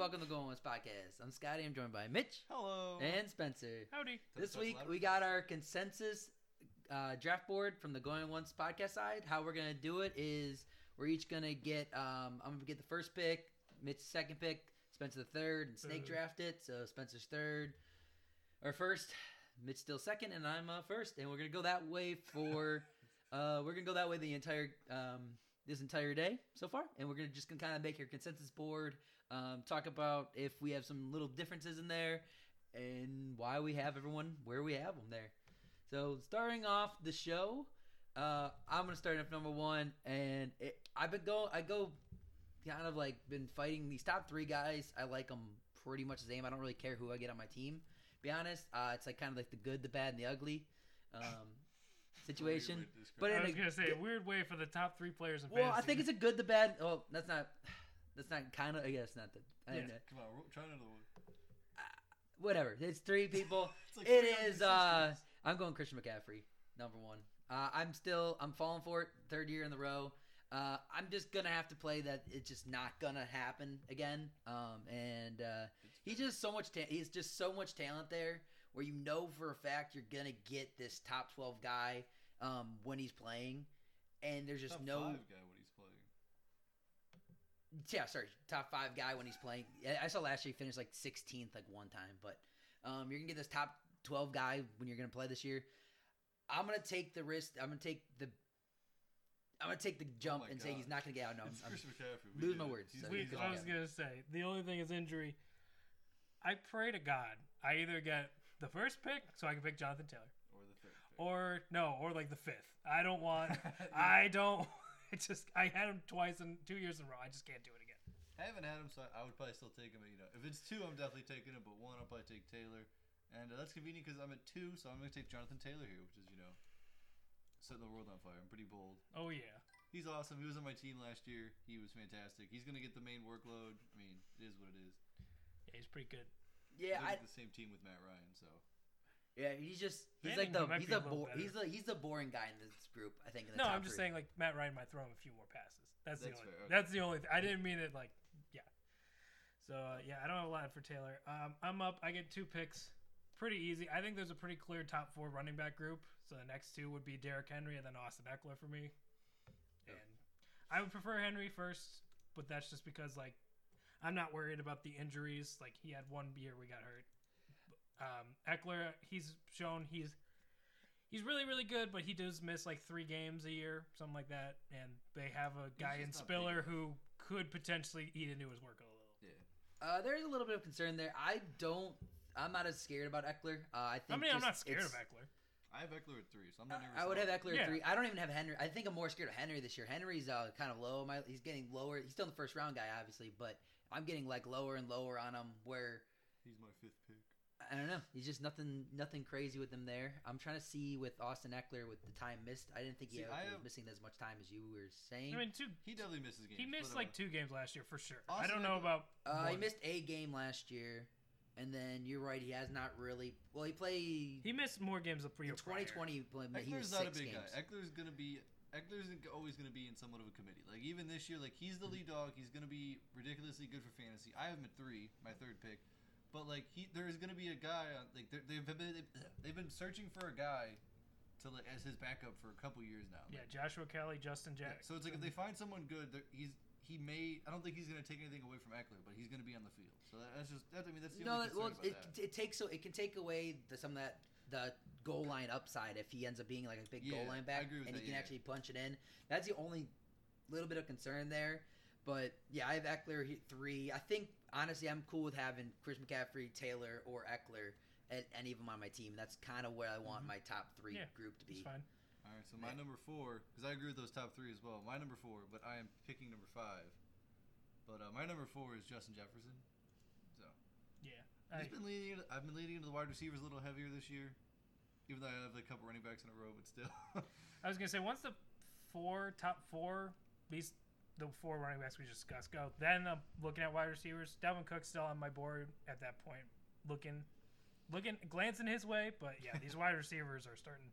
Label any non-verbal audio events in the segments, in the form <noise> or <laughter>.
welcome to the Going Once Podcast. I'm Scotty. I'm joined by Mitch Hello. and Spencer. Howdy. This week we got our consensus uh, draft board from the Going Once podcast side. How we're gonna do it is we're each gonna get. Um, I'm gonna get the first pick, Mitch second pick, Spencer the third, and Snake Boo. draft it. So Spencer's third or first, Mitch still second, and I'm uh, first. And we're gonna go that way for. <laughs> uh, we're gonna go that way the entire um, this entire day so far, and we're gonna just gonna kind of make your consensus board. Um, talk about if we have some little differences in there, and why we have everyone where we have them there. So starting off the show, uh, I'm gonna start off number one, and it, I've been go I go kind of like been fighting these top three guys. I like them pretty much the same. I don't really care who I get on my team. Be honest, uh, it's like kind of like the good, the bad, and the ugly um, <laughs> situation. But I was a gonna say a weird way for the top three players in Well, I think it's a good, the bad. Oh, that's not. That's not kind of. I guess not the. I Yeah. know. Come on, try another one. Whatever. It's three <laughs> people. It's like It three is, uh, I'm going Christian McCaffrey, number one. Uh, I'm still, I'm falling for it, third year in the row. Uh, I'm just gonna have to play that. It's just not gonna happen again. Um, and uh, he's just so much. Ta- he's just so much talent there, where you know for a fact you're gonna get this top 12 guy um, when he's playing, and there's just Top no. five guy when he's playing. Yeah, sorry, top five guy when he's playing. I- I saw last year he finished like 16th like one time, but um, you're gonna get this top 12 guy when you're gonna play this year. I'm gonna take the risk. I'm gonna take the. I'm gonna take the jump Oh my and say he's not gonna get out. No, it's I'm, I'm- McCaffrey. Lose my it. words, so We, you I was gonna say the only thing is injury. I pray to God I either get the first pick so I can pick Jonathan Taylor, or the third. pick. or no, or like the fifth. I don't want. <laughs> I don't. I just I had him twice in two years in a row. I just can't do it again. I haven't had him, so I would probably still take him. But, you know, if it's two, I'm definitely taking him. But one, I'll probably take Taylor, and uh, that's convenient because I'm at two, so I'm gonna take Jonathan Taylor here, which is you know, setting the world on fire. I'm pretty bold. Oh yeah. He's awesome. He was on my team last year. He was fantastic. He's gonna get the main workload. I mean, it is what it is. Yeah, he's pretty good. yeah, He's I, on the same team with Matt Ryan, so yeah. He's just he's Manning like the might he's a a bo- better. he's the he's the boring guy in this group. I think. In the No, top I'm just three. saying like Matt Ryan might throw him a few more passes. That's, the only. fair, okay. That's the only. Th- I didn't mean it like yeah. So uh, yeah, I don't have a lot for Taylor. Um, I'm up. I get two picks. Pretty easy. I think there's a pretty clear top four running back group. So the next two would be Derrick Henry and then Austin Ekeler for me. Yeah. And I would prefer Henry first, but that's just because like I'm not worried about the injuries. Like he had one year we got hurt. Um, Ekeler, he's shown he's he's really really good, but he does miss like three games a year, something like that. And they have a guy in just not big Spiller who could potentially eat into his work a little. yeah. uh, there's a little bit of concern there. I don't. I'm not as scared about Ekeler. Uh, I think. I mean, I'm just not scared it's- of Ekeler. I have Ekeler at three, so I'm not nervous. I would have about it. Ekeler Yeah. three. I don't even have Henry. I think I'm more scared of Henry this year. Henry's uh, kind of low. My, he's getting lower. He's still in the first round guy, obviously, but I'm getting like lower and lower on him. Where He's my fifth pick. I don't know. He's just nothing, nothing crazy with him there. I'm trying to see with Austin Ekeler with the time missed. I didn't think he See, was I have- missing as much time as you were saying. I mean, two. He definitely misses games. He missed like two games last year for sure. I don't know Ekeler- about. uh, he missed a game last year, and then you're right. He has not really. Well, he played He missed more games the year in 2020. He played. He was Ekeler's not a big games. guy. Ekeler's gonna be. Ekeler's always gonna be in somewhat of a committee. Like even this year, like he's the lead dog. He's gonna be ridiculously good for fantasy. I have him at three, my third pick. But like he, there is gonna be a guy. On, like they're- they've been they've been searching for a guy to like as his backup for a couple years now. Yeah, Joshua Kelly, Justin yeah, Jackson. So it's like if they find someone good, he's he may. I don't think he's gonna take anything away from Ekeler, but he's gonna be on the field. So that, that's just that. I mean, that's the No, only that, well, concern it, about that. it takes so it can take away the, some of that the goal line upside if he ends up being like a big goal Yeah, line I back agree with and that, he can yeah. actually punch it in. That's the only little bit of concern there. But yeah, I have Ekeler three. I think honestly, I'm cool with having Chris McCaffrey, Taylor, or Ekeler, and any of them on my team. That's kind of where I want Mhm. my top three Yeah, group to It's be. fine. All right, so my Yeah. number four, because I agree with those top three as well. My number four, but I am picking number five. But uh, my number four is Justin Jefferson. So Yeah. I've I, been leading. Into, I've been leading into the wide receivers a little heavier this year, even though I have a couple running backs in a row. But still, I was gonna say once the four top four, at least the four running backs we discussed go, then I'm looking at wide receivers. Dalvin Cook's still on my board at that point, looking, looking, glancing his way. But yeah, these <laughs> wide receivers are starting.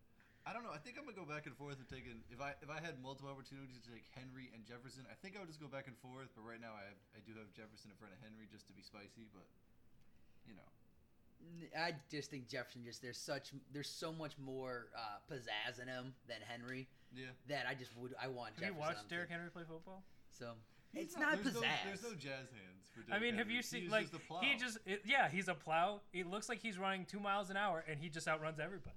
I don't know. I think I'm gonna go back and forth and taking if I if I had multiple opportunities to take Henry and Jefferson, I think I would just go back and forth. But right now, I have I do have Jefferson in front of Henry just to be spicy. But you know, I just think Jefferson just there's such there's so much more uh, pizzazz in him than Henry yeah. that I just would I want. Have you Jefferson watched Derrick. Henry play football? So He's it's not, there's pizzazz. No, there's no jazz hands for. I Derrick mean, have you seen He's like just plow. he just it, yeah he's a plow. It looks like he's running two miles an hour and he just outruns everybody.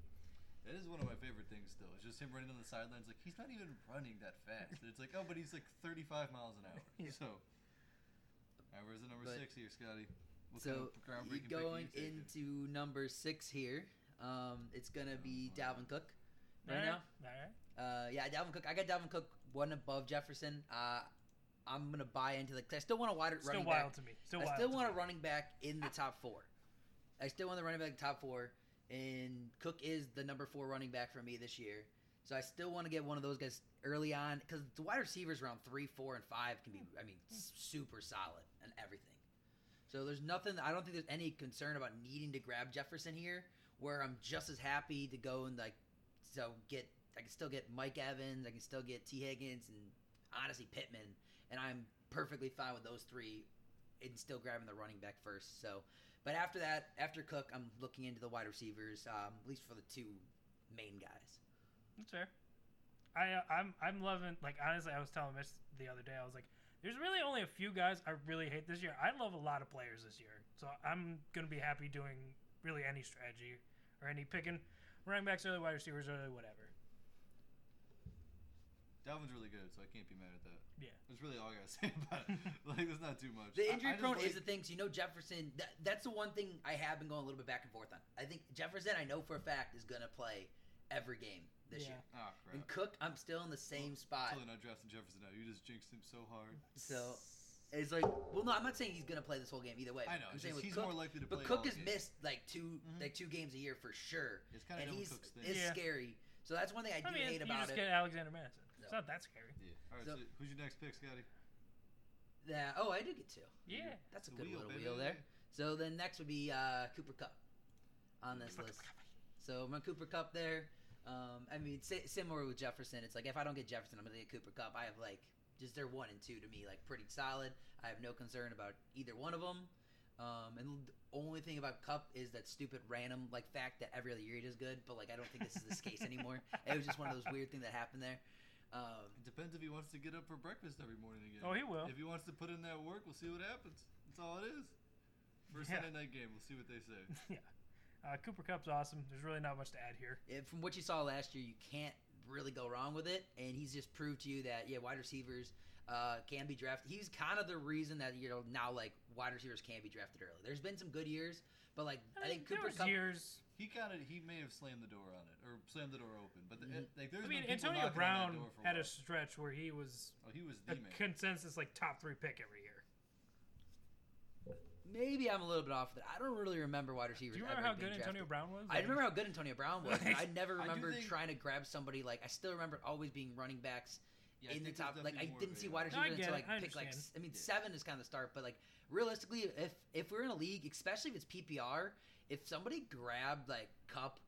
That is one of my favorite things. though. it's just him running on the sidelines. Like he's not even running that fast. It's like oh, but he's like 35 miles an hour. <laughs> Yeah. So, all right, where's the number But- six here, Scotty? What so kind of going into number six here, um, it's gonna be Oh. Dalvin Cook right Alright, now. alright. Uh, yeah, Dalvin Cook. I got Dalvin Cook one above Jefferson. Uh, I'm gonna buy into the. 'cause I still want a wide Still running wild back. to me. Still I wild. still to want a me. running back in the top four. I still want the running back in the top four, and Cook is the number four running back for me this year. So I still want to get one of those guys early on because the wide receivers around three, four, and five can be, I mean, super solid and everything. So there's nothing. I don't think there's any concern about needing to grab Jefferson here. Where I'm just as happy to go and like, so get. I can still get Mike Evans. I can still get Tee Higgins and honestly Pittman, and I'm perfectly fine with those three, and still grabbing the running back first. So, but after that, after Cook, I'm looking into the wide receivers, um, at least for the two main guys. That's fair. I uh, I'm I'm loving like honestly I was telling Mitch the other day I was like there's really only a few guys I really hate this year. I love a lot of players this year, so I'm gonna be happy doing really any strategy or any picking running backs early, wide receivers early, whatever. Dalvin's really good, so I can't be mad at that. Yeah. That's really all I gotta <laughs> say about it. <laughs> Like, there's not too much. The injury I just prone like- is the thing. So you know Jefferson. That, that's the one thing I have been going a little bit back and forth on. I think Jefferson, I know for a fact, is gonna play every game this Yeah. year. Ah, And. Cook, I'm still in the same spot. Totally not drafting Jefferson now. You just jinxed him so hard. So it's like, well, no, I'm not saying he's gonna play this whole game either way. I know. I'm it's saying just he's Cook, more likely to play. but play. Cook all has game. missed like 2 Mhm. like two games a year for sure, It's kind and of he's Cook's thing. it's Yeah. scary. So that's one thing I do I mean, hate you about just it. get Alexander Mattison. It's not that scary. Yeah. All right. So- So, who's your next pick, Scotty? Yeah. Oh, I do get two. Yeah. That's a The good wheel, little baby. wheel there. So then next would be uh, Cooper Kupp on this Cooper list. So my Cooper Kupp there. Um, I mean, si- similar with Jefferson. It's like if I don't get Jefferson, I'm gonna get Cooper Kupp. I have like just they're one and two to me, like pretty solid. I have no concern about either one of them. Um, and the only thing about Kupp is that stupid random like fact that every other year he does good, but like I don't think this is this case anymore. <laughs> It was just one of those weird things that happened there. Um, It depends if he wants to get up for breakfast every morning again. Oh, he will. If he wants to put in that work, we'll see what happens. That's all it is. First Yeah. Sunday night game. We'll see what they say. <laughs> yeah. Uh, Cooper Kupp's awesome. There's really not much to add here. it- from what you saw last year, you can't really go wrong with it. And he's just proved to you that yeah, wide receivers uh, can be drafted. He's kind of the reason that you know now like wide receivers can be drafted early. There's been some good years, but like I, think Cooper was Kupp. years. He kind of he may have slammed the door on it or slammed the door open, but the, Mhm. like there's I mean, been people Antonio Brown that door for a had a stretch where he was Oh, he was a the man. consensus like top three pick every year. Maybe I'm a little bit off with it. I don't really remember wide receivers. Do you remember how good Antonio. Brown was? I remember how good Antonio Brown was. I never I remember think- trying to grab somebody like I still remember always being running backs Yeah, in the top. Like I didn't see wide No, receivers get until like I pick like I mean Yeah. seven is kind of the start, but like realistically, if if we're in a league, especially if it's PPR, if somebody grabbed like Kupp,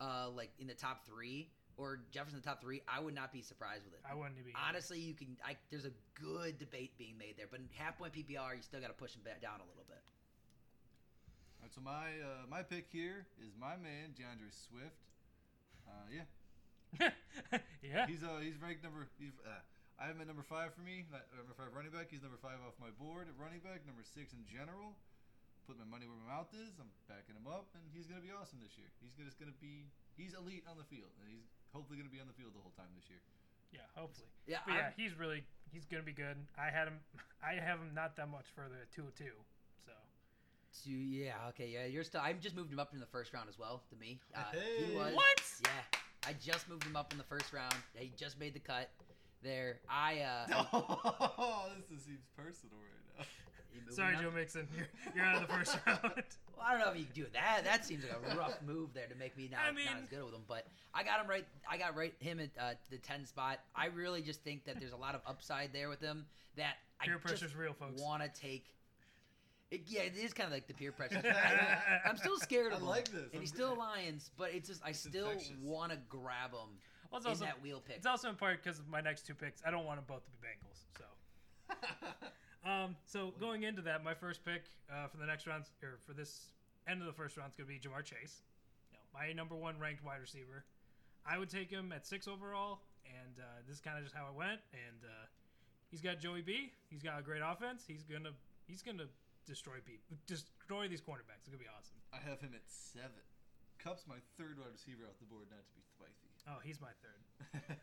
uh, like in the top three or Jefferson in the top three, I would not be surprised with it. I wouldn't be. Honestly, you can. I, there's a good debate being made there, but in half point PPR, you still got to push him back down a little bit. All right, so my uh, my pick here is my man DeAndre Swift. Uh, yeah, <laughs> yeah. he's uh he's ranked number. He's, uh, I have him at number five for me. Not, number five running back. He's number five off my board at running back. Number six in general. Put my money where my mouth is. I'm backing him up, and he's gonna be awesome this year. He's gonna, just gonna be. He's elite on the field, and he's hopefully gonna be on the field the whole time this year. Yeah, hopefully. Yeah, But yeah, I'm- he's really he's gonna be good. I had him. <laughs> I have him not that much further at two oh two. So To yeah, okay, yeah, you're still. I just moved him up in the first round as well. To me, uh, Hey. he was. what? Yeah, I just moved him up in the first round. He just made the cut. There, I. uh <laughs> oh, this just seems personal right now. Sorry, up? Joe Mixon. You're, you're out of the first <laughs> round. Well, I don't know if you can do that. That seems like a rough <laughs> move there to make me not, I not as good with him. But I got him right. I got right him at uh, the ten spot. I really just think that there's a lot of upside there with him. That Peer I just pressure's real, folks. want to take. It, yeah, it is kind of like the peer pressure. I, am still scared <laughs> I of him. like this. and I'm he's still <laughs> a Lions, but it's just I It's still infectious. want to grab him Well, it's in also that wheel pick. it's also in part because of my next two picks. I don't want them both to be Bengals. So, <laughs> um, so going into that, my first pick uh, for the next round or for this end of the first round is going to be Ja'Marr Chase. You know, my number one ranked wide receiver. I would take him at six overall, and uh, this is kind of just how it went. And uh, he's got Joey B. He's got a great offense. He's gonna he's gonna destroy people, destroy these cornerbacks. It's gonna be awesome. I have him at seven. Kupp's my third wide receiver off the board, not to be spicy. Oh, he's my third.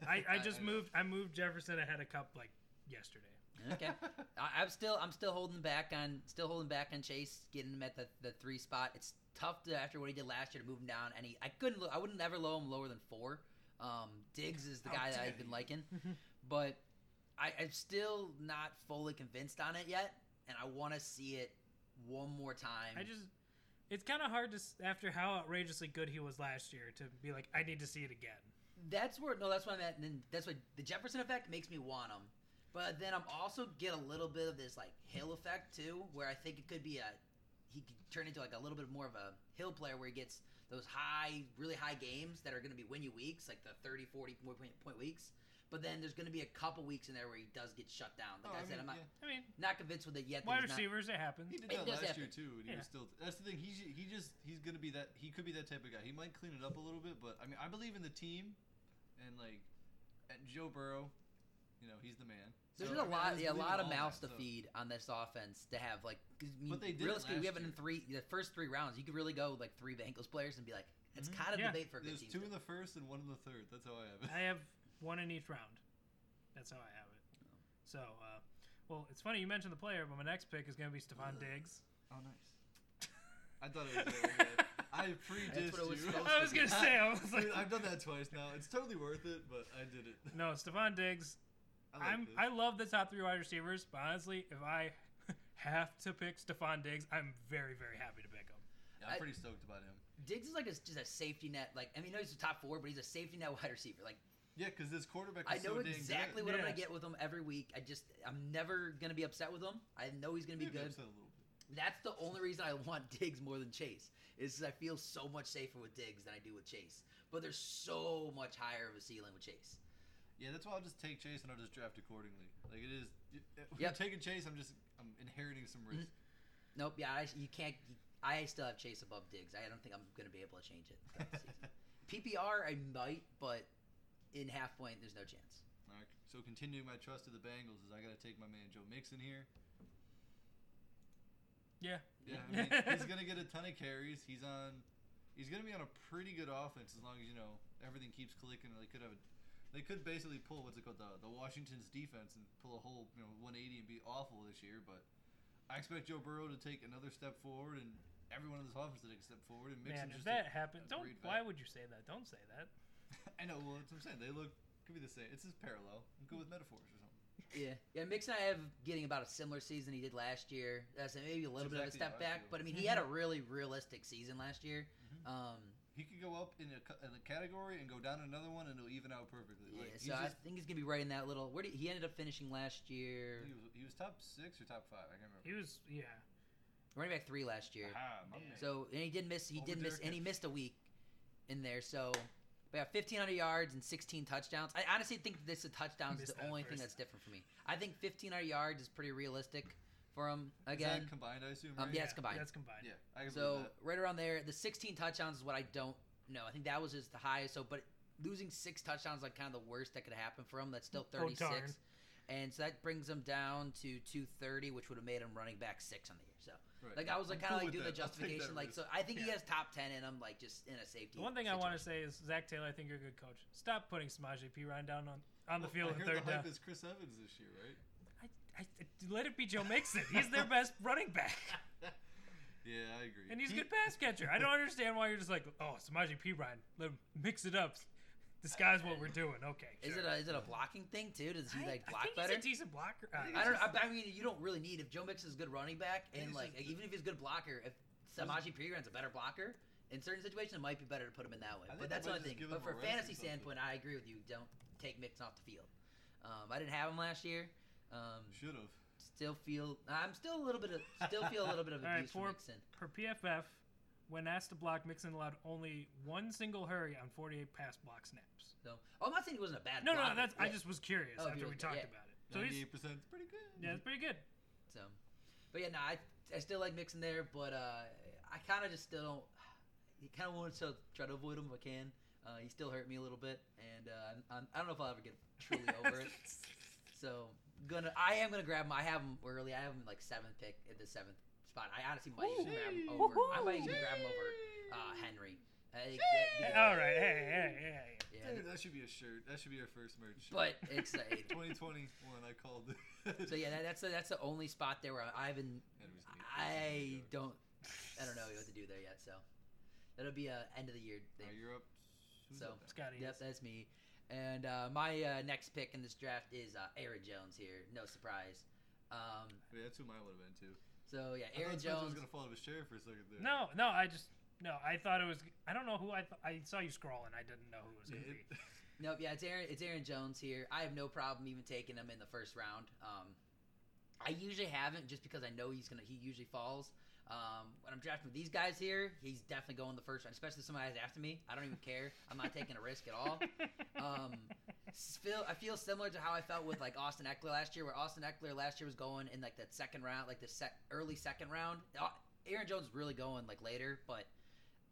<laughs> I, I just know. moved I moved Jefferson ahead of Kupp like yesterday. okay, <laughs> I, I'm still I'm still holding back on still holding back on Chase getting him at the, the three spot. It's tough to after what he did last year to move him down, and he I couldn't I wouldn't ever low him lower than four. Um, Diggs is the How guy that I've been liking, <laughs> but I, I'm still not fully convinced on it yet, and I want to see it one more time. I just it's kind of hard to after how outrageously good he was last year to be like I need to see it again. That's where no, that's what I'm at. And then that's what the Jefferson effect makes me want him. But then I'm also get a little bit of this like Hill effect too, where I think it could be a he could turn into like a little bit more of a Hill player where he gets those high, really high games that are going to be win you weeks, like the 30, 40 point, point weeks. But then there's going to be a couple weeks in there where he does get shut down. Like Oh, I, I said, mean, I'm not yeah. I mean, not convinced with it yet. that wide he's not- receivers, it happens. He did It that does last happen. year too, and he Yeah. was still. That's the thing. He he just he's gonna be that. He could be that type of guy. He might clean it up a little bit, but I mean, I believe in the team, and like, and Joe Burrow, you know, he's the man. There's So, been a I mean, I lot, just yeah, a believe in lot of all that, mouths to so- feed on this offense to have like. 'cause, I mean, But they did it realistically, we have it in year. three, the first three rounds. You could really go like three Bengals players and be like, it's Mhm. kind of Yeah. debate for a good There's team. two still. in the first and one in the third. That's how I have it. I have one in each round. That's how I have it. So, uh, well, it's funny you mentioned the player, but my next pick is going to be Stefon Diggs. Oh, nice. <laughs> I thought it was really good. I pre-dissed was you. I was gonna say. I <laughs> was like, I've done that twice now. It's totally worth it, but I did it. no, Stefon Diggs. <laughs> I like I'm this. I love the top three wide receivers, but honestly, if I have to pick Stefon Diggs, I'm very very happy to pick him. Yeah, I'm I- pretty stoked about him. Diggs is like a, just a safety net. Like I mean, I know he's a top four, but he's a safety net wide receiver. Like Yeah, because this quarterback. I know so dang exactly good. what I'm gonna get with him every week. I just I'm never gonna be upset with him. I know he's gonna be Maybe good. upset a little bit. That's the only reason I want <laughs> Diggs more than Chase. Is 'cause I feel so much safer with Diggs than I do with Chase. But there's so much higher of a ceiling with Chase. Yeah, that's why I'll just take Chase and I'll just draft accordingly. Like it is. Uh, if Yep. I'm taking Chase, I'm just I'm inheriting some mm-hmm. risk. Nope. Yeah, I, you can't. I still have Chase above Diggs. I don't think I'm gonna be able to change it. <laughs> throughout the season. PPR, I might, but in half point, there's no chance. All right. So continuing my trust of the Bengals is I got to take my man Joe Mixon here. Yeah. Yeah, I <laughs> mean, he's gonna get a ton of carries. He's on. He's gonna be on a pretty good offense as long as you know everything keeps clicking. They could have. A, they could basically pull what's it called the the Washington's defense and pull a whole you know 180 and be awful this year. But I expect Joe Burrow to take another step forward and everyone in this offense to take a step forward. And Mixon Man, if just that a- happened, a don't. great Why vet. would you say that? Don't say that. I know. Well, that's what I'm saying. They look could be the same. It's just parallel. I'm good with metaphors or something. Yeah, yeah. Mixon, I have getting about a similar season he did last year. Uh, so maybe a little bit of a step back, but I mean, he had a really realistic season last year. Mhm. Um, He could go up in a, in a category and go down another one, and it'll even out perfectly. yeah, Like, he's so I think he's gonna be right in that little. Where did he ended up finishing last year? he, was, he was top six or top five. I can't remember. He was. Yeah. Running back three last year. Aha, my. So and he did miss. He Over did miss, Derrick and he missed a week in there. So, but yeah, fifteen hundred yards and sixteen touchdowns. I honestly think this is touchdowns is the only thing that's different for me. I think fifteen hundred yards is pretty realistic for him Is again. that combined, I assume. Um, yeah, it's combined. That's combined. Yeah, I can So that. right around there, the 16 touchdowns is what I don't know. I think that was just the highest. So, but losing six touchdowns is like kind of the worst that could happen for him. That's still Oh, 36, darn. and so that brings him down to 230, which would have made him running back six on the year. So, Right. like I was like kind of cool like with doing the that. I'll take that justification. Like, risk. so I think he has top 10 and I'm like just in a safety. The one thing I want to say is Zac Taylor. I think you're a good coach. Stop putting Samaje Perine down on on the Well, field I in hear third the down. hype is Chris Evans this year, right? I, I, let it be Joe Mixon. He's their <laughs> best running back, <laughs> yeah, I agree. and he's a good pass catcher. I don't understand why you're just like, oh, Samaje Perine. Let him mix it up. Disguise what we're doing. Okay. Is sure. it a is it a blocking thing too? Does he I- like I block think better? He's a decent blocker. Uh, I don't know. I, I mean, you don't really need if Joe Mixon is a good running back, and like just- even if he's a good blocker, if Samaje Perine a better blocker, in certain situations it might be better to put him in that way. But that's the might only just thing. But for a a rest or fantasy standpoint, I agree with you. Don't take Mixon off the field. Um, I didn't have him last year, um, Should have. still feel I'm still a little bit of still feel a little bit of <laughs> All right, abuse from for- Mixon. Per PFF, when asked to block, Mixon allowed only one single hurry on 48 pass block snaps. So oh, I'm not saying he wasn't a bad. No, no, blocker. that's I just was curious Oh, after you we talked yeah. about it. So he's Ninety-eight percent, is pretty good. yeah, it's pretty good. So, but yeah, no, I I still like Mixon there, but uh, I kind of just still don't. <sighs> You kind of want to try to avoid him if I can. Uh, he still hurt me a little bit, and uh, I'm, I'm, I don't know if I'll ever get truly over it. <laughs> So gonna I am gonna grab him. I have him early. I have him like seventh pick at the seventh spot. I honestly might even grab him Ooh. over. I might even grab him over uh, Henry. I think that- All right, hey, hey, hey, hey. Yeah, Dude, that should be a shirt. That should be our first merch. Shirt. but <laughs> it's uh, 2021. I called. it. so yeah. That, that's the, that's the only spot there where I haven't. I don't. I don't know what to do there yet. So that'll be a end of the year thing. Alright, you're up. Who's So- up? Scotty. Yep, that's me. And uh, my uh, next pick in this draft is uh, Aaron Jones here. No surprise. Um, Wait, that's who mine would have been too. So yeah, Aaron thought Spencer Jones. was gonna fall out of his chair for a second there. No, no, I just no. I thought it was. I don't know who I. Th- I saw you scrolling. I didn't know who it was going to be. it- <laughs> Nope, yeah, it's Aaron. It's Aaron Jones here. I have no problem even taking him in the first round. Um, I usually haven't just because I know he's gonna. He usually falls. Um, when I'm drafting these guys here, he's definitely going the first round, especially somebody who's after me. I don't even care. I'm not taking a risk at all. <laughs> Um, s- feel I feel similar to how I felt with like Austin Ekeler last year, where Austin Ekeler last year was going in like that second round, like the sec- early second round. Aaron Jones is really going like later, but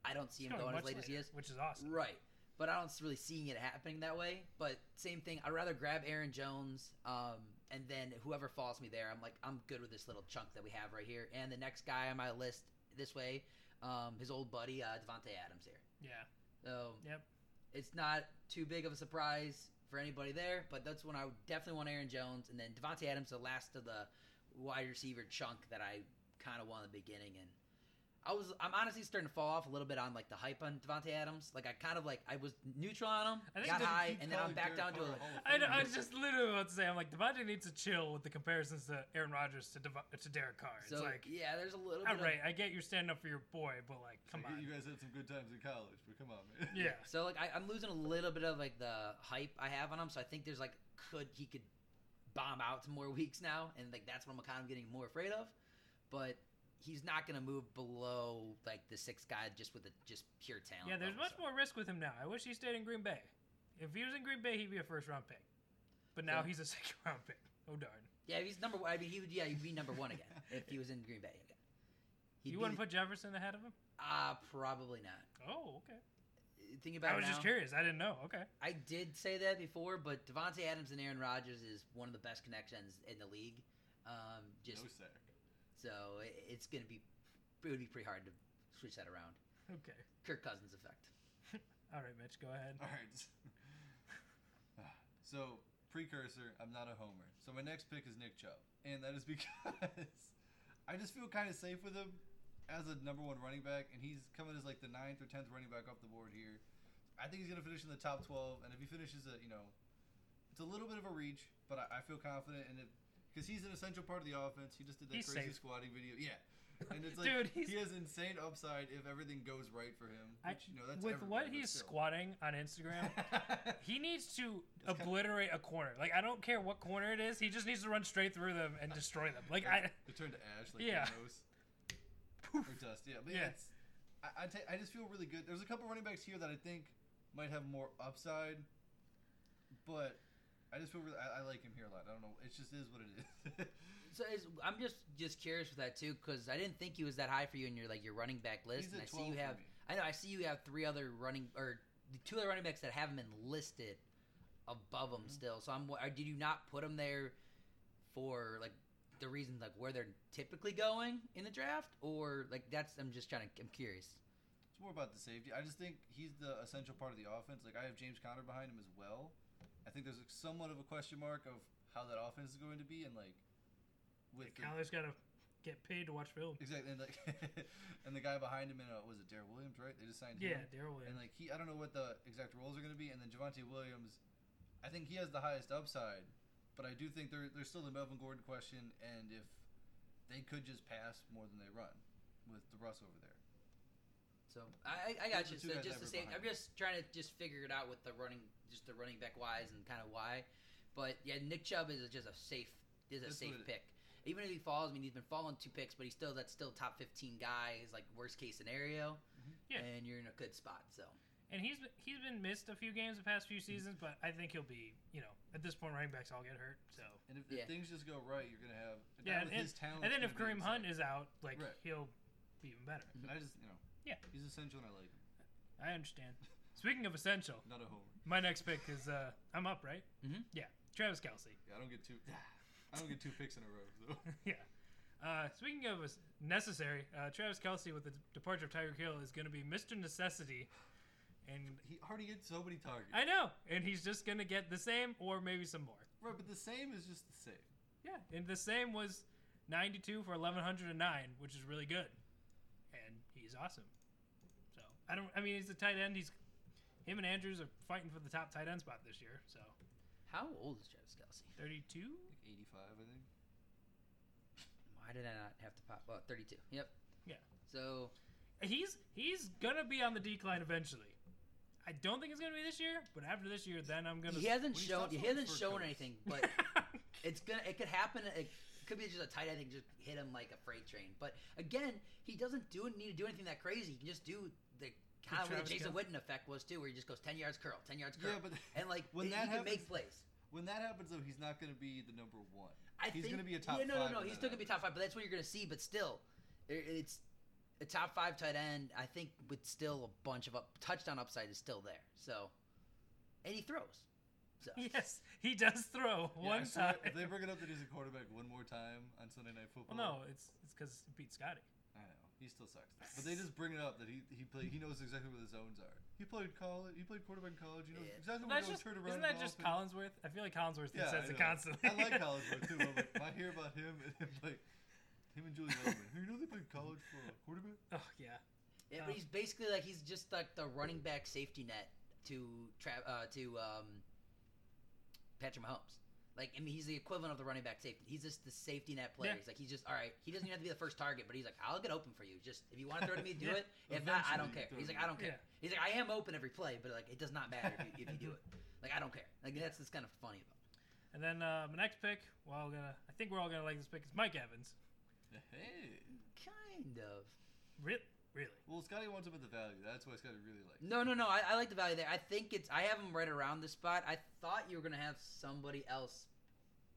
I don't see He's him going as much late as he is. which is awesome. Right. But I don't really seeing it happening that way. But same thing. I'd rather grab Aaron Jones, um, and then whoever falls me there, I'm like, I'm good with this little chunk that we have right here. And the next guy on my list this way, um, his old buddy uh, Davante Adams here. Yeah. So Yep. it's not too big of a surprise for anybody there. But that's when I definitely want Aaron Jones, and then Davante Adams, the last of the wide receiver chunk that I kind of want in the beginning. And I was, I'm honestly starting to fall off a little bit on like the hype on Davante Adams. Like I kind of like I was neutral on him, I think got high, and then I'm back down to Carr a. a I, know, I was just literally about to say, I'm like, Davante needs to chill with the comparisons to Aaron Rodgers to Dev- to Derek Carr. It's So like, yeah, there's a little all bit. right, I get you're standing up for your boy, but like, come like, on. You guys had some good times in college, but come on, man. Yeah. So like I, I'm losing a little bit of like the hype I have on him. So I think there's like could he could bomb out to more <laughs> weeks now, and like that's what I'm kind of getting more afraid of. But he's not going to move below like the sixth guy just with a just pure talent. Yeah, there's level, much so. more risk with him now. I wish he stayed in Green Bay. If he was in Green Bay, he'd be a first round pick. But now So- he's a <laughs> second round pick. Oh darn! Yeah, he's number one. I mean, he would. Yeah, he'd be number one again <laughs> if he was in Green Bay again. He'd you wouldn't put Jefferson ahead of him? Uh, probably not. Oh, okay. Think about I was it just curious. I didn't know. Okay. I did say that before, but Davante Adams and Aaron Rodgers is one of the best connections in the league. Um, just No sack. So it, it's gonna be it would be pretty hard to switch that around. Okay. Kirk Cousins effect. <laughs> All right, Mitch, go ahead. All right. <laughs> Ah, so precursor, I'm not a homer. So my next pick is Nick Chubb, and that is <laughs> because I just feel kind of safe with him as a number one running back, and he's coming as like the ninth or tenth running back off the board here. I think he's gonna finish in the top twelve, and if he finishes at you know, it's a little bit of a reach, but I, I feel confident in it because he's an essential part of the offense. He just did that He's crazy safe. squatting video, yeah. And it's <laughs> like Dude, he has insane upside if everything goes right for him. I- Which, you know, that's With what he's still. squatting on Instagram, <laughs> he needs to It's kinda- obliterate a corner. Like I don't care what corner it is, he just needs to run straight through them and destroy them. Like I, It turned to ash, like Yeah. Or dust. Yeah, but yeah, Yeah. it's, I, I, I just feel really good. There's a couple running backs here that I think might have more upside, but I just feel really. I, I like him here a lot. I don't know. It just is what it is. <laughs> So is, I'm just just curious with that too because I didn't think he was that high for you in your like your running back list. And I see you have me. I know I see you have three other running or two other running backs that haven't been listed above him Mhm. still. So I'm or did you not put them there for like the reasons like where they're typically going in the draft or like that's I'm just trying to I'm curious. It's more about the safety. I just think he's the essential part of the offense. Like I have James Conner behind him as well. I think there's somewhat of a question mark of how that offense is going to be, and like with the, Kyler's got to get paid to watch film. exactly, and like <laughs> and the guy behind him, in uh, was it Darrel Williams, right? They just signed Yeah, him. Daryl And like he, I don't know what the exact roles are going to be. And then Javonte Williams, I think he has the highest upside, but I do think there, there's still the Melvin Gordon question, and if they could just pass more than they run with the Russ over there. So I I I got Those you. So just I to have say I'm just trying to just figure it out with the running just the running back wise and kind of why. But yeah, Nick Chubb is just a safe is a That's safe what pick. even if he falls, I mean, he's been falling two picks, but he's still that's still top fifteen guy. Is like worst case scenario, mm-hmm. Yeah. and you're in a good spot. So And he's he's been missed a few games the past few seasons, but I think he'll be you know at this point running backs all get hurt. So And if, Yeah. if things just go right, you're gonna have a guy Yeah, with and- his talent. and then if Kareem Hunt is out, like Right. he'll be even better. Mm-hmm. and I just you know, Yeah. he's essential and I like him. I understand. Speaking of essential, Not a homer. My next pick is uh I'm up right. Mhm. Yeah, Travis Kelce. Yeah, I don't get two. <sighs> I don't get two picks in a row. So. <laughs> yeah. Uh, speaking of necessary, uh, Travis Kelce with the departure of Tyreek Hill is going to be Mr. Necessity, and He already gets so many targets. I know, and he's just going to get the same or maybe some more. Right, but the same is just the same. Yeah, and the same was 92 for 1109, which is really good, and he's awesome. So I don't. I mean, he's a tight end. He's him and Andrews are fighting for the top tight end spot this year. So how old is Travis Kelce? 32. Like 85, I think. Why did I not have to pop? Well, thirty-two. Yep. Yeah. So He's he's gonna be on the decline eventually. I don't think it's gonna be this year, but after this year, then I'm gonna. he hasn't when he shown he hasn't shown codes. anything, but <laughs> it's gonna it could happen. It could be just a tight end that just hit him like a freight train. But again, he doesn't do need to do anything that crazy. He can just do the kind of what the Jason Kelce? Witten effect was too, where he just goes ten yards curl, ten yards curl, Yeah, but <laughs> and like when that can make happens- plays. when that happens, though, he's not going to be the number one. I he's going to be a top Yeah, no, five. no, no. when He's still gonna be top five, but that's what you're gonna see. But still, it's a top five tight end. I think with still a bunch of up, touchdown upside is still there. So, and he throws. So <laughs> yes, he does throw Yeah, one swear, time. If they bring it up that he's a quarterback one more time on Sunday Night well, Football, no, it's it's because he beat Scotty. I know he still sucks. But they just bring it up that he he play he knows exactly where the zones are. He played college. He played quarterback in college. He knows Yeah. exactly Well, where that's to just, turn around. isn't that just Collinsworth? I feel like Collinsworth Yeah, says I it constantly. I like <laughs> Collinsworth too. I'm like, I hear about him and like him and Julian Edelman. You know they played college for a quarterback. oh yeah, Yeah, Oh. but he's basically like he's just like the running back safety net to tra- uh, to um, Patrick Mahomes. Like I mean, he's the equivalent of the running back safety. He's just the safety net player. Yeah. He's like he's just all right. He doesn't even have to be the first target, but he's like I'll get open for you. Just if you want to throw to me, do <laughs> Yeah. it. If not, I don't care. He's like. I don't care. Yeah. He's like I am open every play, but like it does not matter if you, if you do it. Like I don't care. Like that's what's kind of funny about. it. and then uh, my next pick. Well, gonna I think we're all gonna like this pick. Is Mike Evans. Hey. Kind of. Re- really? Well, Scotty wants him at the value. That's why Scotty really likes. No, no, no. I, I like the value there. I think it's. I have him right around the spot. I thought you were gonna have somebody else,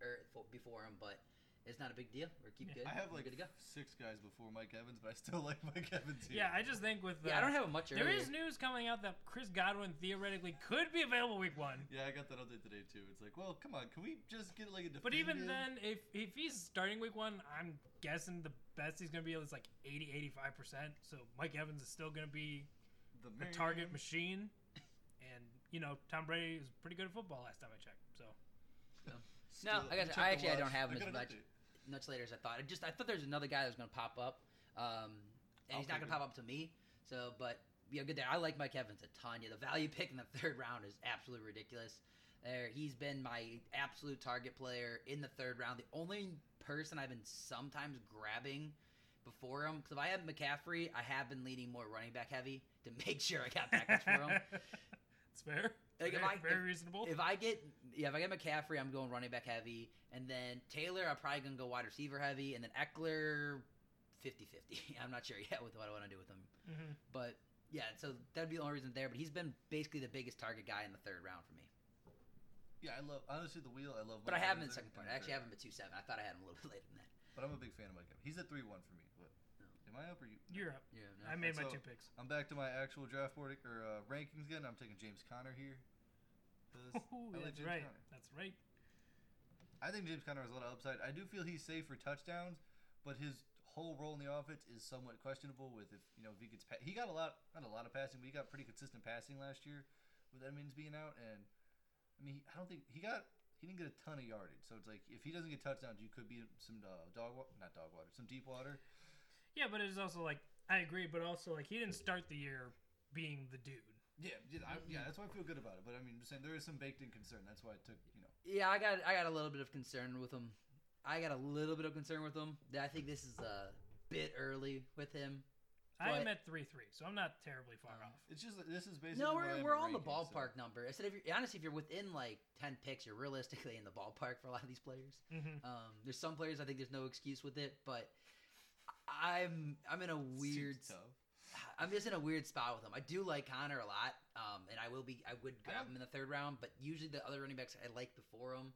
or for, before him, but it's not a big deal. We're keep Yeah. good. I have We're like good to go. six guys before Mike Evans, but I still <laughs> like Mike Evans here. Yeah, I just think with uh, Yeah, I don't have a much There earlier. is news coming out that Chris Godwin theoretically could be available week one. Yeah, I got that update today too. It's like, well, come on, can we just get like a definitive? But even then, if if he's starting week one, I'm guessing the best he's going to be is like 80, 85%. So Mike Evans is still going to be the a target machine. And, you know, Tom Brady was pretty good at football last time I checked. So, No, I guess- check I the actually I don't have him as much. much later as I thought. I just I thought there's another guy that was gonna pop up, um, and I'll he's not gonna pop up to me. So, but yeah, good there. I like Mike Evans a ton. Yeah, the value pick in the <laughs> third round is absolutely ridiculous. There, he's been my absolute target player in the third round. The only person I've been sometimes grabbing before him because if I have McCaffrey, I have been leaning more running back heavy to make sure I got backups for him. <laughs> it's fair. Like, if very, I- very reasonable. If I get yeah, if I get McCaffrey, I'm going running back heavy, and then Taylor, I'm probably gonna go wide receiver heavy, and then Ekeler, 50-50. <laughs> I'm not sure yet with what I want to do with him, Mhm. but yeah, so that'd be the only reason there. But he's been basically the biggest target guy in the third round for me. Yeah, I love honestly the wheel. I love. But I have him in the second part. I actually have him at two seven. I thought I had him a little <laughs> bit later than that. But I'm a big fan of Mike Evans. He's at three one for me. What? Am I up or you? You're up. Yeah, I made my So- two picks. I'm back to my actual draft board or uh, rankings again. I'm taking James Conner here. Ooh, I like that's James right. Conner. That's right. I think James Conner has a lot of upside. I do feel he's safe for touchdowns, but his whole role in the offense is somewhat questionable. With if you know if he gets pa- he got a lot not a lot of passing, but he got pretty consistent passing last year with Edmonds being out. And I mean, I don't think he got he didn't get a ton of yardage. So it's like if he doesn't get touchdowns, you could be some uh, dog wa- not dog water, some deep water. Yeah, but it's also like, I agree, but also like he didn't start the year being the dude. Yeah, yeah, I, yeah, that's why I feel good about it. But I mean, I'm just saying there is some baked in concern. That's why I took you know. Yeah, I got I got a little bit of concern with him. I got a little bit of concern with him. I think this is a bit early with him. I am But- at three three, so I'm not terribly far Um, off. It's just this is basically. No, we're, we're on the ranking, so- ballpark number. I said, if you're, honestly, if you're within like ten picks, you're realistically in the ballpark for a lot of these players. hmm Um, there's some players I think there's no excuse with it, but I'm I'm in a weird tough. I'm just in a weird spot with him. I do like Conner a lot, um, and I will be I would grab don't- him in the third round, but usually the other running backs I like before him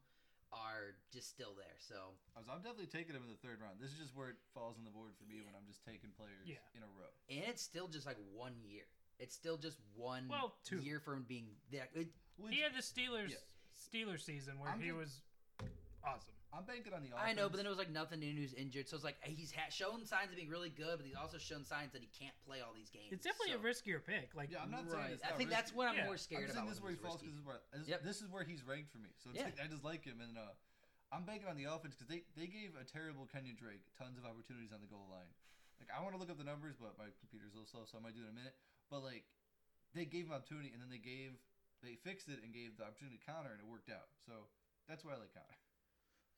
are just still there. So I was, I'm definitely taking him in the third round. This is just where it falls on the board for me when I'm just taking players Yeah. in a row. and it's still just like one year. It's still just one Well, two. year from being there. It, He had the Steelers Yeah. Steelers season where I'm he just- was awesome. I'm banking on the offense. I know, but then it was like nothing new. Who's injured, so it's like he's ha- shown signs of being really good, but he's also shown signs that he can't play all these games. It's definitely so- a riskier pick. Like yeah, I'm not right. saying it's I not think that's risky. what I'm Yeah. more scared I'm saying about. this is where he falls because this, is where- this- Yep. this is where he's ranked for me. So it's Yeah. like, I just like him, and uh, I'm banking on the offense because they, they gave a terrible Kenyon Drake tons of opportunities on the goal line. Like I want to look up the numbers, but my computer's a little slow, so I might do it in a minute. But like they gave him opportunity, and then they gave they fixed it and gave the opportunity to Conner, and it worked out. So that's why I like Conner.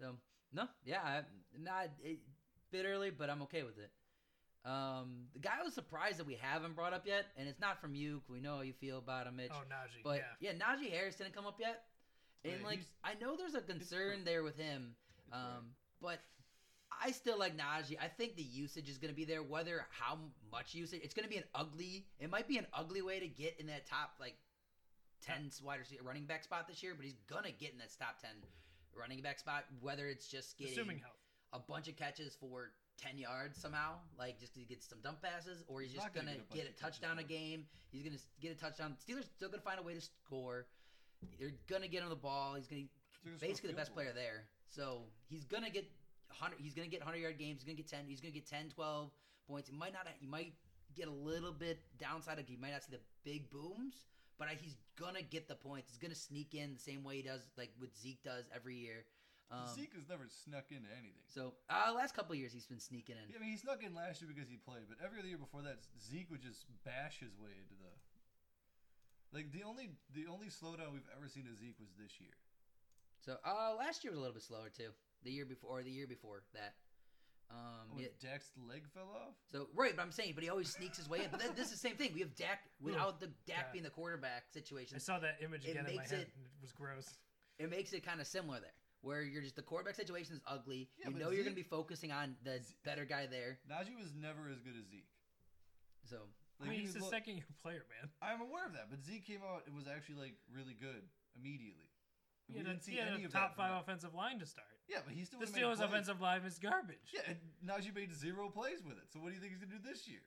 So no, yeah, I'm not it, bit early, but I'm okay with it. Um, the guy I was surprised that we haven't brought up yet, and it's not from you. We know how you feel about him, Mitch. oh Najee, but yeah. yeah. Najee Harris didn't come up yet, and Yeah, like I know there's a concern there with him, um, but I still like Najee. I think the usage is going to be there. Whether how much usage, it's going to be an ugly. It might be an ugly way to get in that top like ten wide receiver running back spot this year, but he's gonna get in that top ten running back spot. Whether it's just getting Assuming health. a bunch of catches for 10 yards somehow, like just he gets some dump passes, or he's, He's just gonna get a get a touchdown a game. He's going to get a touchdown. Steelers still going to find a way to score. They're going to get him the ball. He's going to They're gonna score basically the best player there. So he's going to get 100 he's going to get 100 yard games. He's going to get 10 he's going to get 10 12 points. He might not he might get a little bit downside of he might not see the big booms, but I, he's to get the points. He's to sneak in the same way he does like what Zeke does every year. Um, Zeke has never snuck into anything. so uh, last couple of years he's been sneaking in. Yeah, I mean, he snuck in last year because he played, but every other year before that, Zeke would just bash his way into the. Like the only the only slowdown we've ever seen of Zeke was this year. So uh, last year was a little bit slower too. The year before, or the year before that. Um, When yeah, Dak's leg fell off. so right, but I'm saying, but he always sneaks his way in. But then, this is the same thing. We have Dak <laughs> without the Dak God. being the quarterback situation. I saw that image It again in my head. it- and It was gross. It makes it kind of similar there, where you're just the quarterback situation is ugly. Yeah, you but know you're going to be focusing on the better guy there. Najee was never as good as Zeke. So I mean, he's a look- second year player, man. I'm aware of that, but Zeke came out. It was actually like really good immediately. He We didn't see he had any a of top five offensive line to start. Yeah, but he still The would've made Steelers' plays. offensive line is garbage. Yeah, and Najee made zero plays with it. So what do you think he's gonna do this year?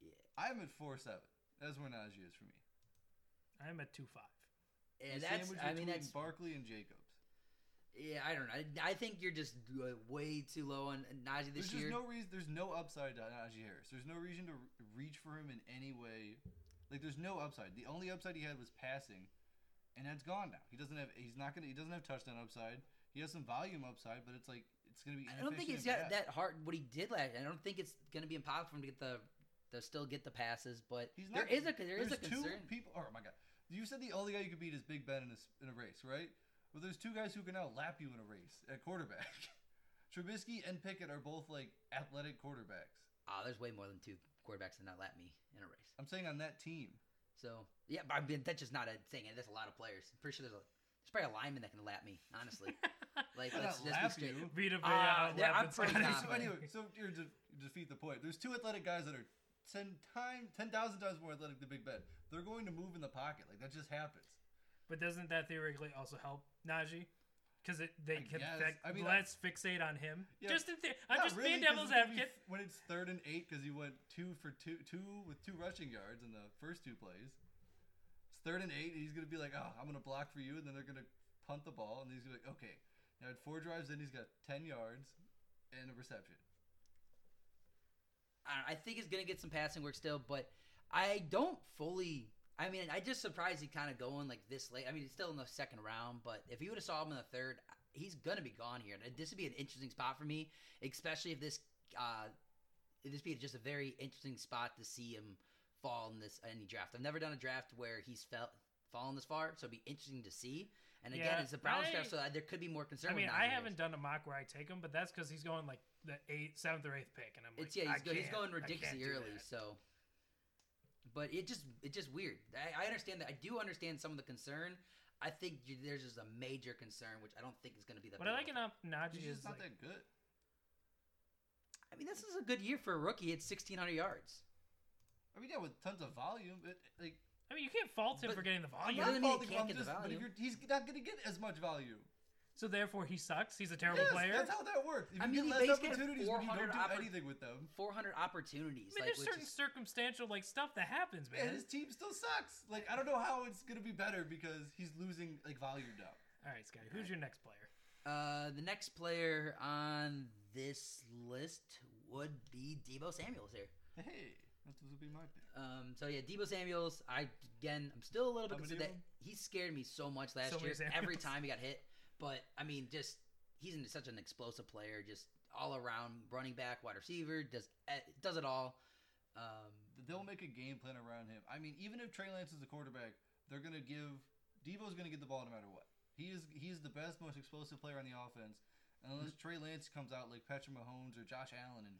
Yeah. I'm at four seven. That's where Najee is for me. I'm at two five. and The that's sandwich I mean between that's Barkley and Jacobs. yeah I don't know. I, I think you're just uh, way too low on Najee this There's year. just no reason. There's no upside to Najee Harris. There's no reason to reach for him in any way. Like there's no upside. The only upside he had was passing, and that's gone now. He doesn't have. He's not gonna. He doesn't have touchdown upside. He has some volume upside, but it's like it's gonna be. I don't think he's got that hard. What he did last, I don't think it's going to be impossible for him to get the, to still get the passes. But He's not- is a there is a There's two concern. people. Oh my god! You said the only guy you could beat is Big Ben in a, in a race, right? Well, there's two guys who can now lap you in a race at quarterback. <laughs> Trubisky and Pickett are both like athletic quarterbacks. Ah, there's way more than two quarterbacks that not lap me in a race. I'm saying on that team. So yeah, but I mean that's just not a thing. and That's a lot of players. I'm pretty sure there's a there's probably a lineman that can lap me. Honestly, <laughs> like Why let's not just be lap straight. you? Vita Vea Uh, out yeah, I'm pretty Scotty. confident. so anyway, so here to defeat the point, there's two athletic guys that are ten time, ten thousand times more athletic than Big Ben. They're going to move in the pocket, like that just happens. But doesn't that theoretically also help Najee? Because they I can guess. fic- I mean, let's fixate on him. Yeah, Just in the- I'm Not just really, being 'cause devil's it's gonna be advocate. When it's third and eight, because he went two for two, two with two rushing yards in the first two plays. Third and eight, and he's gonna be like, "Oh, I'm gonna block for you," and then they're gonna punt the ball, and he's gonna be like, "Okay." Now at four drives in, he's got ten yards and a reception. I, think he's gonna get some passing work still, but I don't fully. I mean, I just surprised he kind of going like this late. I mean, he's still in the second round, but if you would have saw him in the third, he's gonna be gone here. This would be an interesting spot for me, especially if this uh, this be just a very interesting spot to see him fall in this any draft. I've never done a draft where he's felt fallen this far, so it'd be interesting to see. And again, Yeah, it's a Browns I- draft, so there could be more concern. I mean, Najee I haven't done a mock where I take him, but that's because he's going like the eighth, seventh or eighth pick, and I'm like, It's yeah, I he's, go, he's can't- going I ridiculously early. So, but it just it's just weird. I, I understand that. I do understand some of the concern. I think you, there's just a major concern, which I don't think is going to be that. But I like of a- enough He's Najee is just not like, that good. I mean, this is a good year for a rookie. It's 1,600 yards. I mean, yeah, with tons of volume. It, like, I mean, you can't fault him But- for getting the I'm volume. doesn't not mean he faulting him, can't the just- But if you're, he's not going to get as much value. So therefore, he sucks. He's a terrible yes, player. That's how that works. If I you mean, he get less opportunities when you don't do oppor- anything with them, 400 opportunities. I mean, like, there's which certain is, circumstantial like stuff that happens, man. and his team still sucks. Like, I don't know how it's going to be better because he's losing like volume now. All right, Scotty, who's your next player? uh, the next player on this list would be Deebo Samuels here. Hey, that would be my pick. Um, so yeah, Deebo Samuels. I again, I'm still a little bit How concerned that he scared me so much last So year. Every time he got hit, but I mean, just he's in such an explosive player, just all around running back, wide receiver, does eh, does it all. Um, They'll make a game plan around him. I mean, even if Trey Lance is the quarterback, they're going to give Deebo's going to get the ball no matter what. He is he's the best, most explosive player on the offense. And unless Trey Lance comes out like Patrick Mahomes or Josh Allen and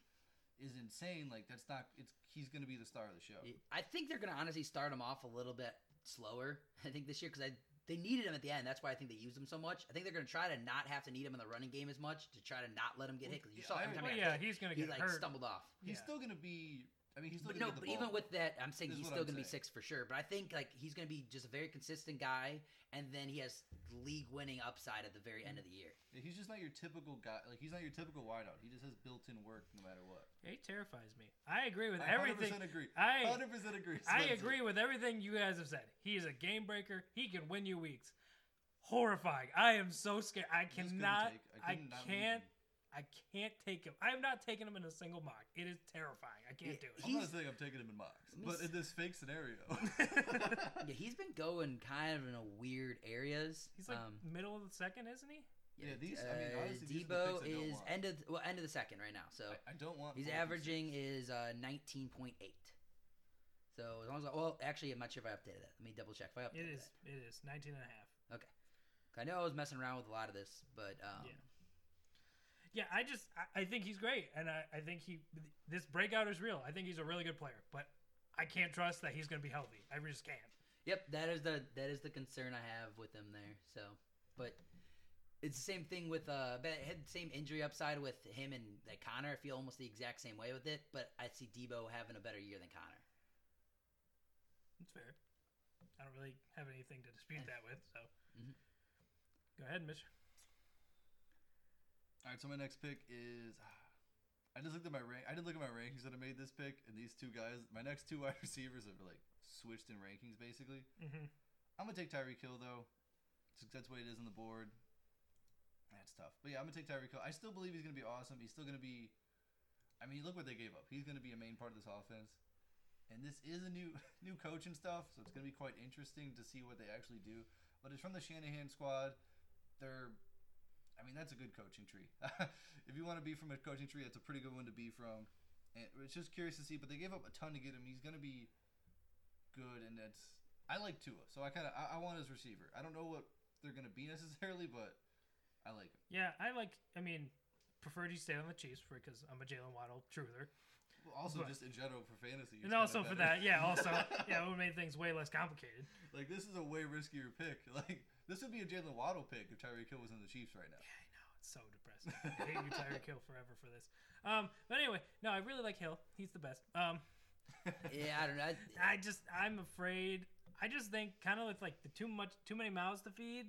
is insane, like that's not. It's he's going to be the star of the show. I think they're gonna honestly start him off a little bit slower. <laughs> I think this year because I they needed him at the end. That's why I think they used him so much. I think they're gonna try to not have to need him in the running game as much to try to not let him get hit. Because you Yeah, saw I every time Well, he yeah, hit, he's gonna he get like hurt. stumbled off. He's Yeah. still going to be. I mean, he's still But no, but get the even ball. with that, I'm saying Is he's still I'm gonna be six for sure. But I think like he's gonna be just a very consistent guy, and then he has league winning upside at the very end of the year. Yeah, he's just not your typical guy. Like he's not your typical wideout. He just has built-in work no matter what. He terrifies me. I agree with I everything. 100% agree. I 100% agree. I agree with everything you guys have said. He is a game breaker. He can win you weeks. Horrifying. I am so scared. I Just couldn't cannot. take- I, couldn't not believe can't. Him. I can't take him. I have not taken him in a single mock. It is terrifying. I can't Yeah, do it. I'm not saying I'm taking him in mocks, Let but s- in this fake scenario, <laughs> Yeah, he's been going kind of in a weird areas. He's like um, middle of the second, isn't he? Yeah, these- I mean, uh, honestly, these are the Deebo I is end of well end of the second right now. So I, I don't want. he's averaging is uh, 19.8. So as long as I, well, actually, I'm not sure if I updated that. Let me double check if I updated It is. It is 19 and a half. Okay. I know I was messing around with a lot of this, but um, Yeah. Yeah, I just I, I think he's great, and I, I think he this breakout is real. I think he's a really good player, but I can't trust that he's going to be healthy. I just can't. Yep, that is the that is the concern I have with him there. So, but it's the same thing with uh, had the same injury upside with him and like Conner. I feel almost the exact same way with it, but I see Deebo having a better year than Conner. That's fair. I don't really have anything to dispute that with. So, Mhm. go ahead, Mister. All right, so my next pick is. I just looked at my rank. I did look at my rankings that I made this pick, and these two guys, my next two <laughs> wide receivers, have like switched in rankings basically. Mm-hmm. I'm gonna take Tyreek Hill though. That's the way it is on the board. That's tough, but yeah, I'm gonna take Tyreek Hill. I still believe he's gonna be awesome. He's still gonna be. I mean, look what they gave up. He's gonna be a main part of this offense, and this is a new <laughs> new coach and stuff, so it's gonna be quite interesting to see what they actually do. But it's from the Shanahan squad. They're I mean, that's a good coaching tree. <laughs> if you want to be from a coaching tree, that's a pretty good one to be from. And it's just curious to see, but they gave up a ton to get him. He's going to be good, and that's. I like Tua, so I kind of I, I want his receiver. I don't know what they're going to be <laughs> necessarily, but I like him. Yeah, I like. I mean, prefer he stay on the Chiefs because I'm a Jaylen Waddle truther, Well, also, But- just in general for fantasy, and also for that, yeah. Also, <laughs> yeah, it would make things way less complicated. like this is a way riskier pick. Like this would be a Jaylen Waddle pick if Tyreek Hill was in the Chiefs right now. Yeah, I know it's so depressing. I hate you, Tyreek Hill, forever for this. Um, but anyway, no, I really like Hill. He's the best. Um, <laughs> Yeah, I don't know. I, I just I'm afraid. I just think kind of with like the too much too many mouths to feed.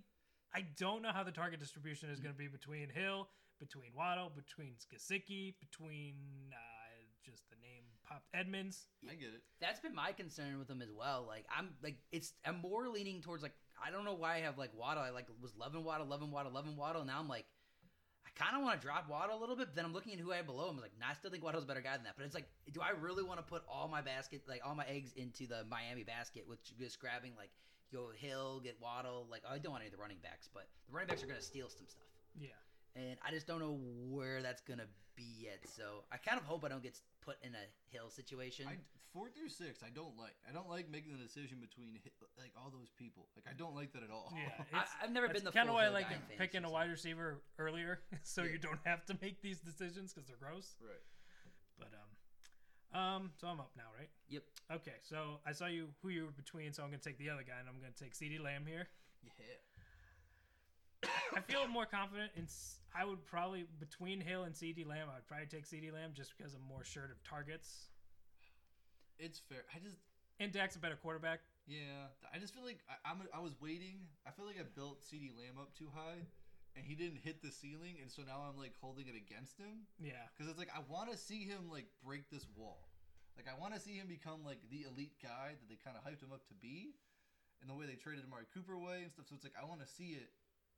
I don't know how the target distribution is going to be between Hill, between Waddle, between Gesicki, between uh, just the name popped Edmonds. I get it. that's been my concern with him as well. Like I'm like it's I'm more leaning towards like I don't know why I have like Waddle. I like was loving Waddle, loving Waddle, loving Waddle. Now I'm like I kind of want to drop Waddle a little bit. But then I'm looking at who I have below. I'm like, nah, I still think Waddle's a better guy than that. But it's like, do I really want to put all my basket, like all my eggs into the Miami basket with just grabbing like go Hill, get Waddle? Like I don't want any of the running backs, but the running backs are gonna steal some stuff. Yeah, and I just don't know where that's gonna be yet. So I kind of hope I don't get put in a Hill situation. I, four through six, I don't like. I don't like making the decision between like all those people. Like I don't like that at all. Yeah, <laughs> I, I've never been the kind of full why I like guy fantasy, picking a wide receiver earlier, <laughs> so Yeah. you don't have to make these decisions because they're gross. Right. But um, um, so I'm up now, right? Yep. Okay, so I saw you who you were between, so I'm gonna take the other guy, and I'm gonna take CeeDee Lamb here. Yeah. I feel more confident in. I would probably between Hill and CeeDee Lamb, I would probably take CeeDee Lamb just because I'm more sure of targets. It's fair. I just And Dak's a better quarterback. yeah. I just feel like I, I'm. I was waiting. I feel like I built CeeDee Lamb up too high, and he didn't hit the ceiling, and so now I'm like holding it against him Yeah. because it's like I want to see him like break this wall. Like I want to see him become like the elite guy that they kind of hyped him up to be, and the way they traded Amari Cooper away and stuff. So it's like I want to see it,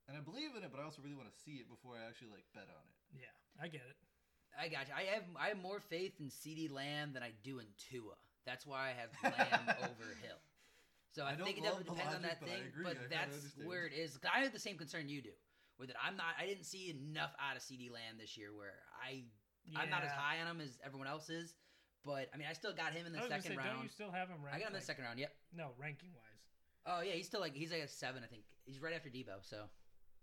and I believe in it, but I also really want to see it before I actually like bet on it. Yeah, I get it. I got you. I have I have more faith in CeeDee Lamb than I do in Tua. That's why I have Lamb <laughs> over Hill. So I, I think it love definitely the depends on that but I thing. agree. But I that's where it is. I have the same concern you do, with that I'm not. I didn't see enough out of CeeDee Lamb this year where I I'm not as high on him as everyone else is. But I mean, I still got him in I the was second say, don't round. you still have him ranked? I got him in the like- second round. Yep. No, ranking wise. Oh yeah, he's still like he's like a seven. I think he's right after Deebo. So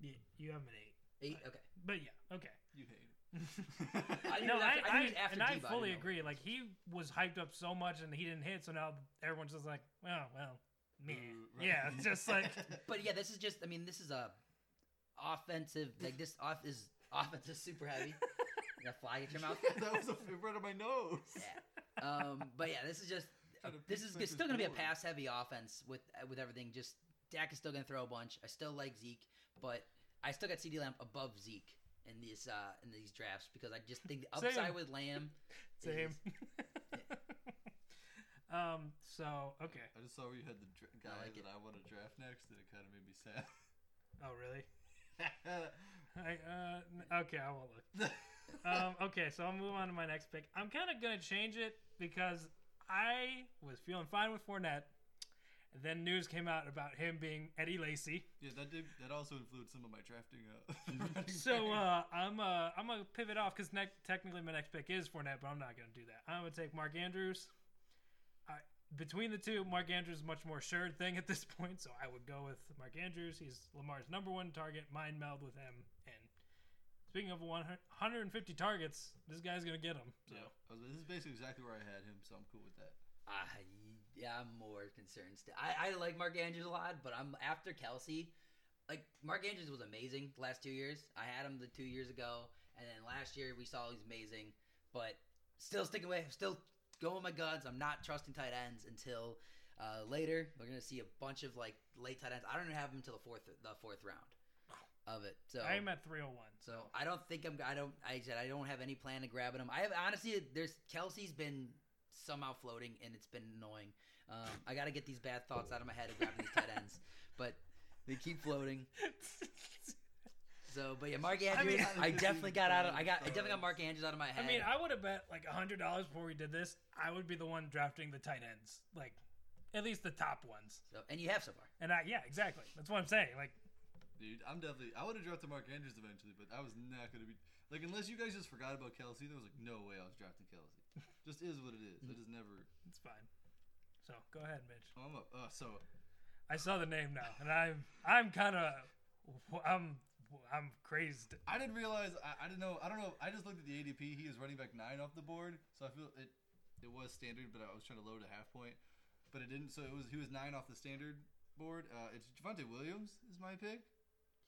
Yeah, you have an eight. eight. Right. Okay. But yeah, okay. You hate it. <laughs> I no, it I, I I, knew it after and I Deebo, I fully didn't agree. Like he was hyped up so much, and he didn't hit, so now everyone's just like, oh, well, well, me. Ooh, right. Yeah, it's <laughs> just like <laughs> But yeah, this is just. I mean, this is a offensive. Like this off is offensive super heavy. You got fly at your mouth. that was a right on my nose. Yeah. Um, but yeah, this is just. Trying uh, this is still going to be a pass heavy offense with uh, with everything. Just Dak is still going to throw a bunch. I still like Zeke, but I still got CeeDee Lamb above Zeke in these uh in these drafts because I just think the Same. upside with Lamb. <laughs> same. is- <laughs> um. So okay. I just saw where you had the dra- guy like that it. I want to draft next, and it kind of made me sad. Oh really? <laughs> I, uh, okay, I won't look. Um, okay, so I'll move on to my next pick. I'm kind of gonna change it because I was feeling fine with Fournette, and then news came out about him being Eddie Lacy. yeah, that did that also influenced some of my drafting. Uh, <laughs> So uh, I'm uh, I'm gonna pivot off because ne- technically my next pick is Fournette, but I'm not gonna do that. I'm gonna take Mark Andrews. I, between the two, Mark Andrews is a much more assured thing at this <laughs> point, so I would go with Mark Andrews. He's Lamar's number one target. Mind meld with him, and speaking of 100 150 targets, this guy's gonna get them. So yeah, this is basically exactly where I had him, so I'm cool with that. Uh, yeah, I'm more concerned. Still. I, I like Mark Andrews a lot, but I'm after Kelce. Like Mark Andrews was amazing the last two years. I had him the two years ago, and then last year we saw he's amazing. But still sticking away, still going with my guns. I'm not trusting tight ends until uh, later. We're gonna see a bunch of like late tight ends. I don't even have him until the fourth the fourth round of it. So I'm at 301. so I don't think I'm. I don't. I said I don't have any plan to grabbing him. I have honestly. There's Kelce's been somehow floating, and it's been annoying. Um, I got to get these bad thoughts out of my head of grabbing these tight <laughs> ends, but they keep floating. So, but yeah, Mark I Andrews. mean- I, definitely got out of. I got. I definitely got. Mark Andrews out of my head. I mean, I would have bet like hundred dollars before we did this. I would be the one drafting the tight ends, like at least the top ones. so, and you have so far. And I, yeah, exactly. That's what I'm saying. Like, Dude, I'm definitely. I would have drafted Mark Andrews eventually, but I was not gonna be like unless you guys just forgot about Kelce. There was like no way I was drafting Kelce. just is what it is. I just never. it's fine. So go ahead, Mitch. I'm up. Uh, so I saw the name now, and I'm I'm kind of I'm I'm crazed. I didn't realize. I, I didn't know. I don't know. I just looked at the ADP. He is running back nine off the board, so I feel it. It was standard, but I was trying to load a half point, but it didn't. So it was. He was nine off the standard board. Uh, it's Javonte Williams is my pick.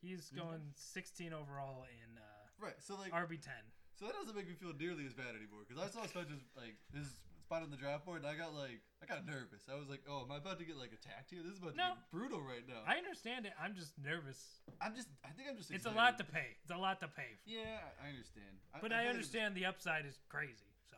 He's going 16 overall in uh, Right. So like. RB 10. So that doesn't make me feel nearly as bad anymore because I saw Spencer's like his spot on the draft board and I got like I got nervous. I was like, oh, am I about to get like attacked here? This is about to No. get brutal right now. I understand it. I'm just nervous. I'm just I think I'm just. It's a lot to pay. It's a lot to pay. Yeah, I understand. But feel I like understand the upside is crazy. So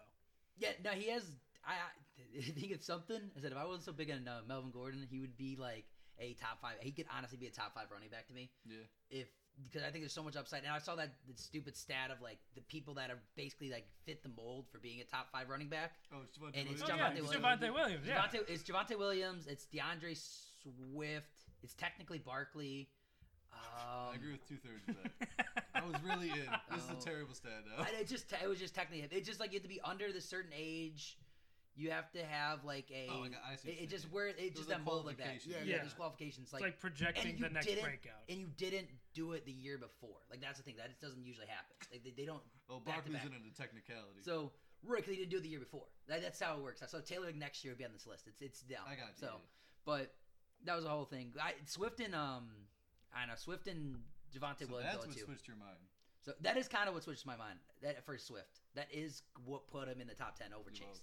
Yeah, no, he has. I, I <laughs> think it's something. I said if I wasn't so big on uh, Melvin Gordon, he would be like a top five. He could honestly be a top five running back to me. Yeah. if because I think there's so much upside. And I saw that the stupid stat of like the people that are basically like fit the mold for being a top five running back. Oh, it's Javonte And it's oh, Williams. yeah, Javonte it's Williams. Javonte Williams. Yeah. Javonte, it's Javonte Williams. It's D'Andre Swift. It's technically Barkley. Um, I agree with two thirds of that. I was really in. This is <laughs> Oh. a terrible stat now. I, it just it was just technically it just like you have to be under the certain age. You have to have like a. Oh, I got- I see what it, it just saying. where it Those just are that mold like that. Yeah, yeah, Yeah. There's qualifications It's like, like projecting the next breakout. and you didn't do it the year before. Like that's the thing that doesn't usually happen. Like, they, they don't. well, back to Barkley's back. in it a technicality. So right, 'cause he didn't do it the year before. That, that's how it works. So Taylor next year would be on this list. It's it's down. I got you. So, but that was the whole thing. I, Swift and um, I don't know Swift and Javonte so Williams that's what too. switched your mind. So that is kind of what switched my mind. That first Swift, that is what put him in the top ten over You're Chase.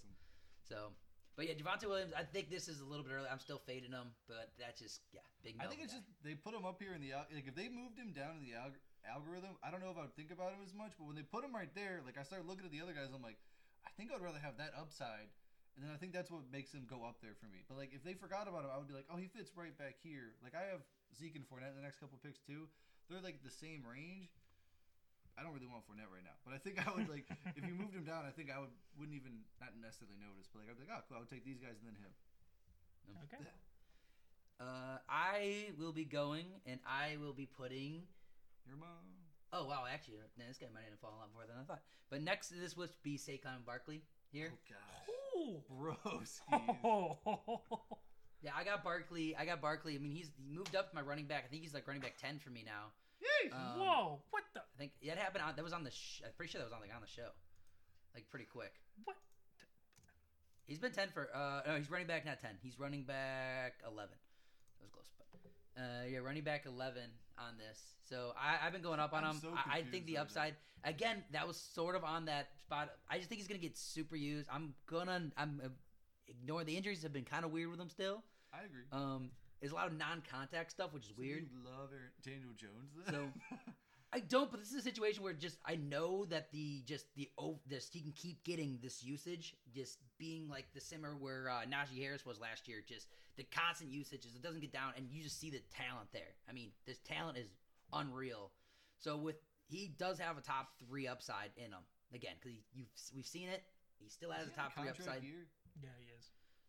So, but yeah, Javonte Williams. I think this is a little bit early. I'm still fading him, but that's just yeah, big. I think it's guy. just they put him up here in the like if they moved him down in the alg- algorithm, I don't know if I would think about him as much. But when they put him right there, like I started looking at the other guys, I'm like, I think I'd rather have that upside, and then I think that's what makes him go up there for me. But like if they forgot about him, I would be like, oh, he fits right back here. Like I have Zeke and Fournette in the next couple picks too. They're like the same range. I don't really want Fournette right now, but I think I would like if you moved him down. I think I would wouldn't even not necessarily notice, but like I'd be like, oh, cool, I would take these guys and then him. okay. Uh, I will be going, and I will be putting. Your mom. Oh wow, actually, man, this guy might even fall a lot more than I thought. But next to this would be Saquon Barkley here. Oh gosh. Ooh. Broskies. <laughs> Oh. <laughs> Yeah, I got Barkley. I got Barkley. I mean, he's he moved up to my running back. I think he's like running back ten for me now. Yeesh. Um, Whoa! What the? I think that happened on that was on the. Sh- I'm pretty sure that was on like on the show, like pretty quick. What? He's been ten for. Uh, no, he's running back not ten. He's running back eleven. That was close, but uh, yeah, running back eleven on this. So I, I've been going up on I'm him. so I, I think the right upside again. That was sort of on that spot. I just think he's gonna get super used. I'm gonna. I'm uh, ignoring the injuries have been kind of weird with him still. I agree. Um, there's a lot of non-contact stuff, which is So weird. You love Aaron, Daniel Jones. Then? So- I don't, but this is a situation where just I know that the just the oh this he can keep getting this usage, just being like the simmer where uh, Najee Harris was last year. Just the constant usage is it doesn't get down, and you just see the talent there. I mean, this talent is unreal. So with he does have a top three upside in him again because you've we've seen it. He still has Is a he on top three upside. year? Yeah, he is.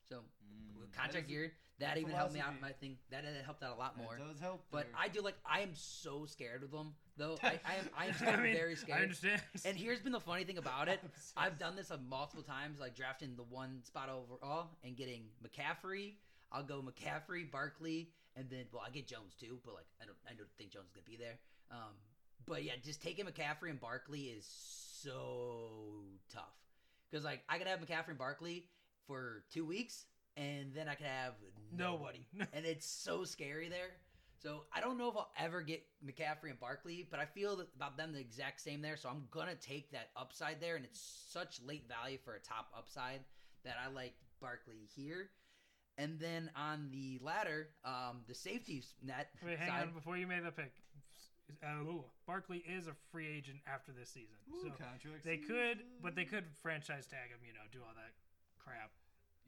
So Mm, with contract is year, that that even helped me out. I think that uh, helped out a lot that more. does help. But there. I do like I am so scared of them though. <laughs> I, I am I am <laughs> still I mean, very scared. I understand. And here's been the funny thing about it. <laughs> I've done this multiple times, like drafting the one spot overall and getting McCaffrey. I'll go McCaffrey, Barkley, and then well, I get Jones too, but like I don't I don't think Jones is gonna be there. Um, but yeah, just taking McCaffrey and Barkley is so tough because like I could have McCaffrey and Barkley for two weeks, and then I could have nobody, Nobody. and it's so scary there. So I don't know if I'll ever get McCaffrey and Barkley, but I feel that about them the exact same there. So I'm gonna take that upside there, and it's such late value for a top upside that I like Barkley here. And then on the ladder, um, the safety net Wait, hang side. on. Before you made the pick, uh, Barkley is a free agent after this season, Ooh, so contract they could, but they could franchise tag him. You know, do all that crap.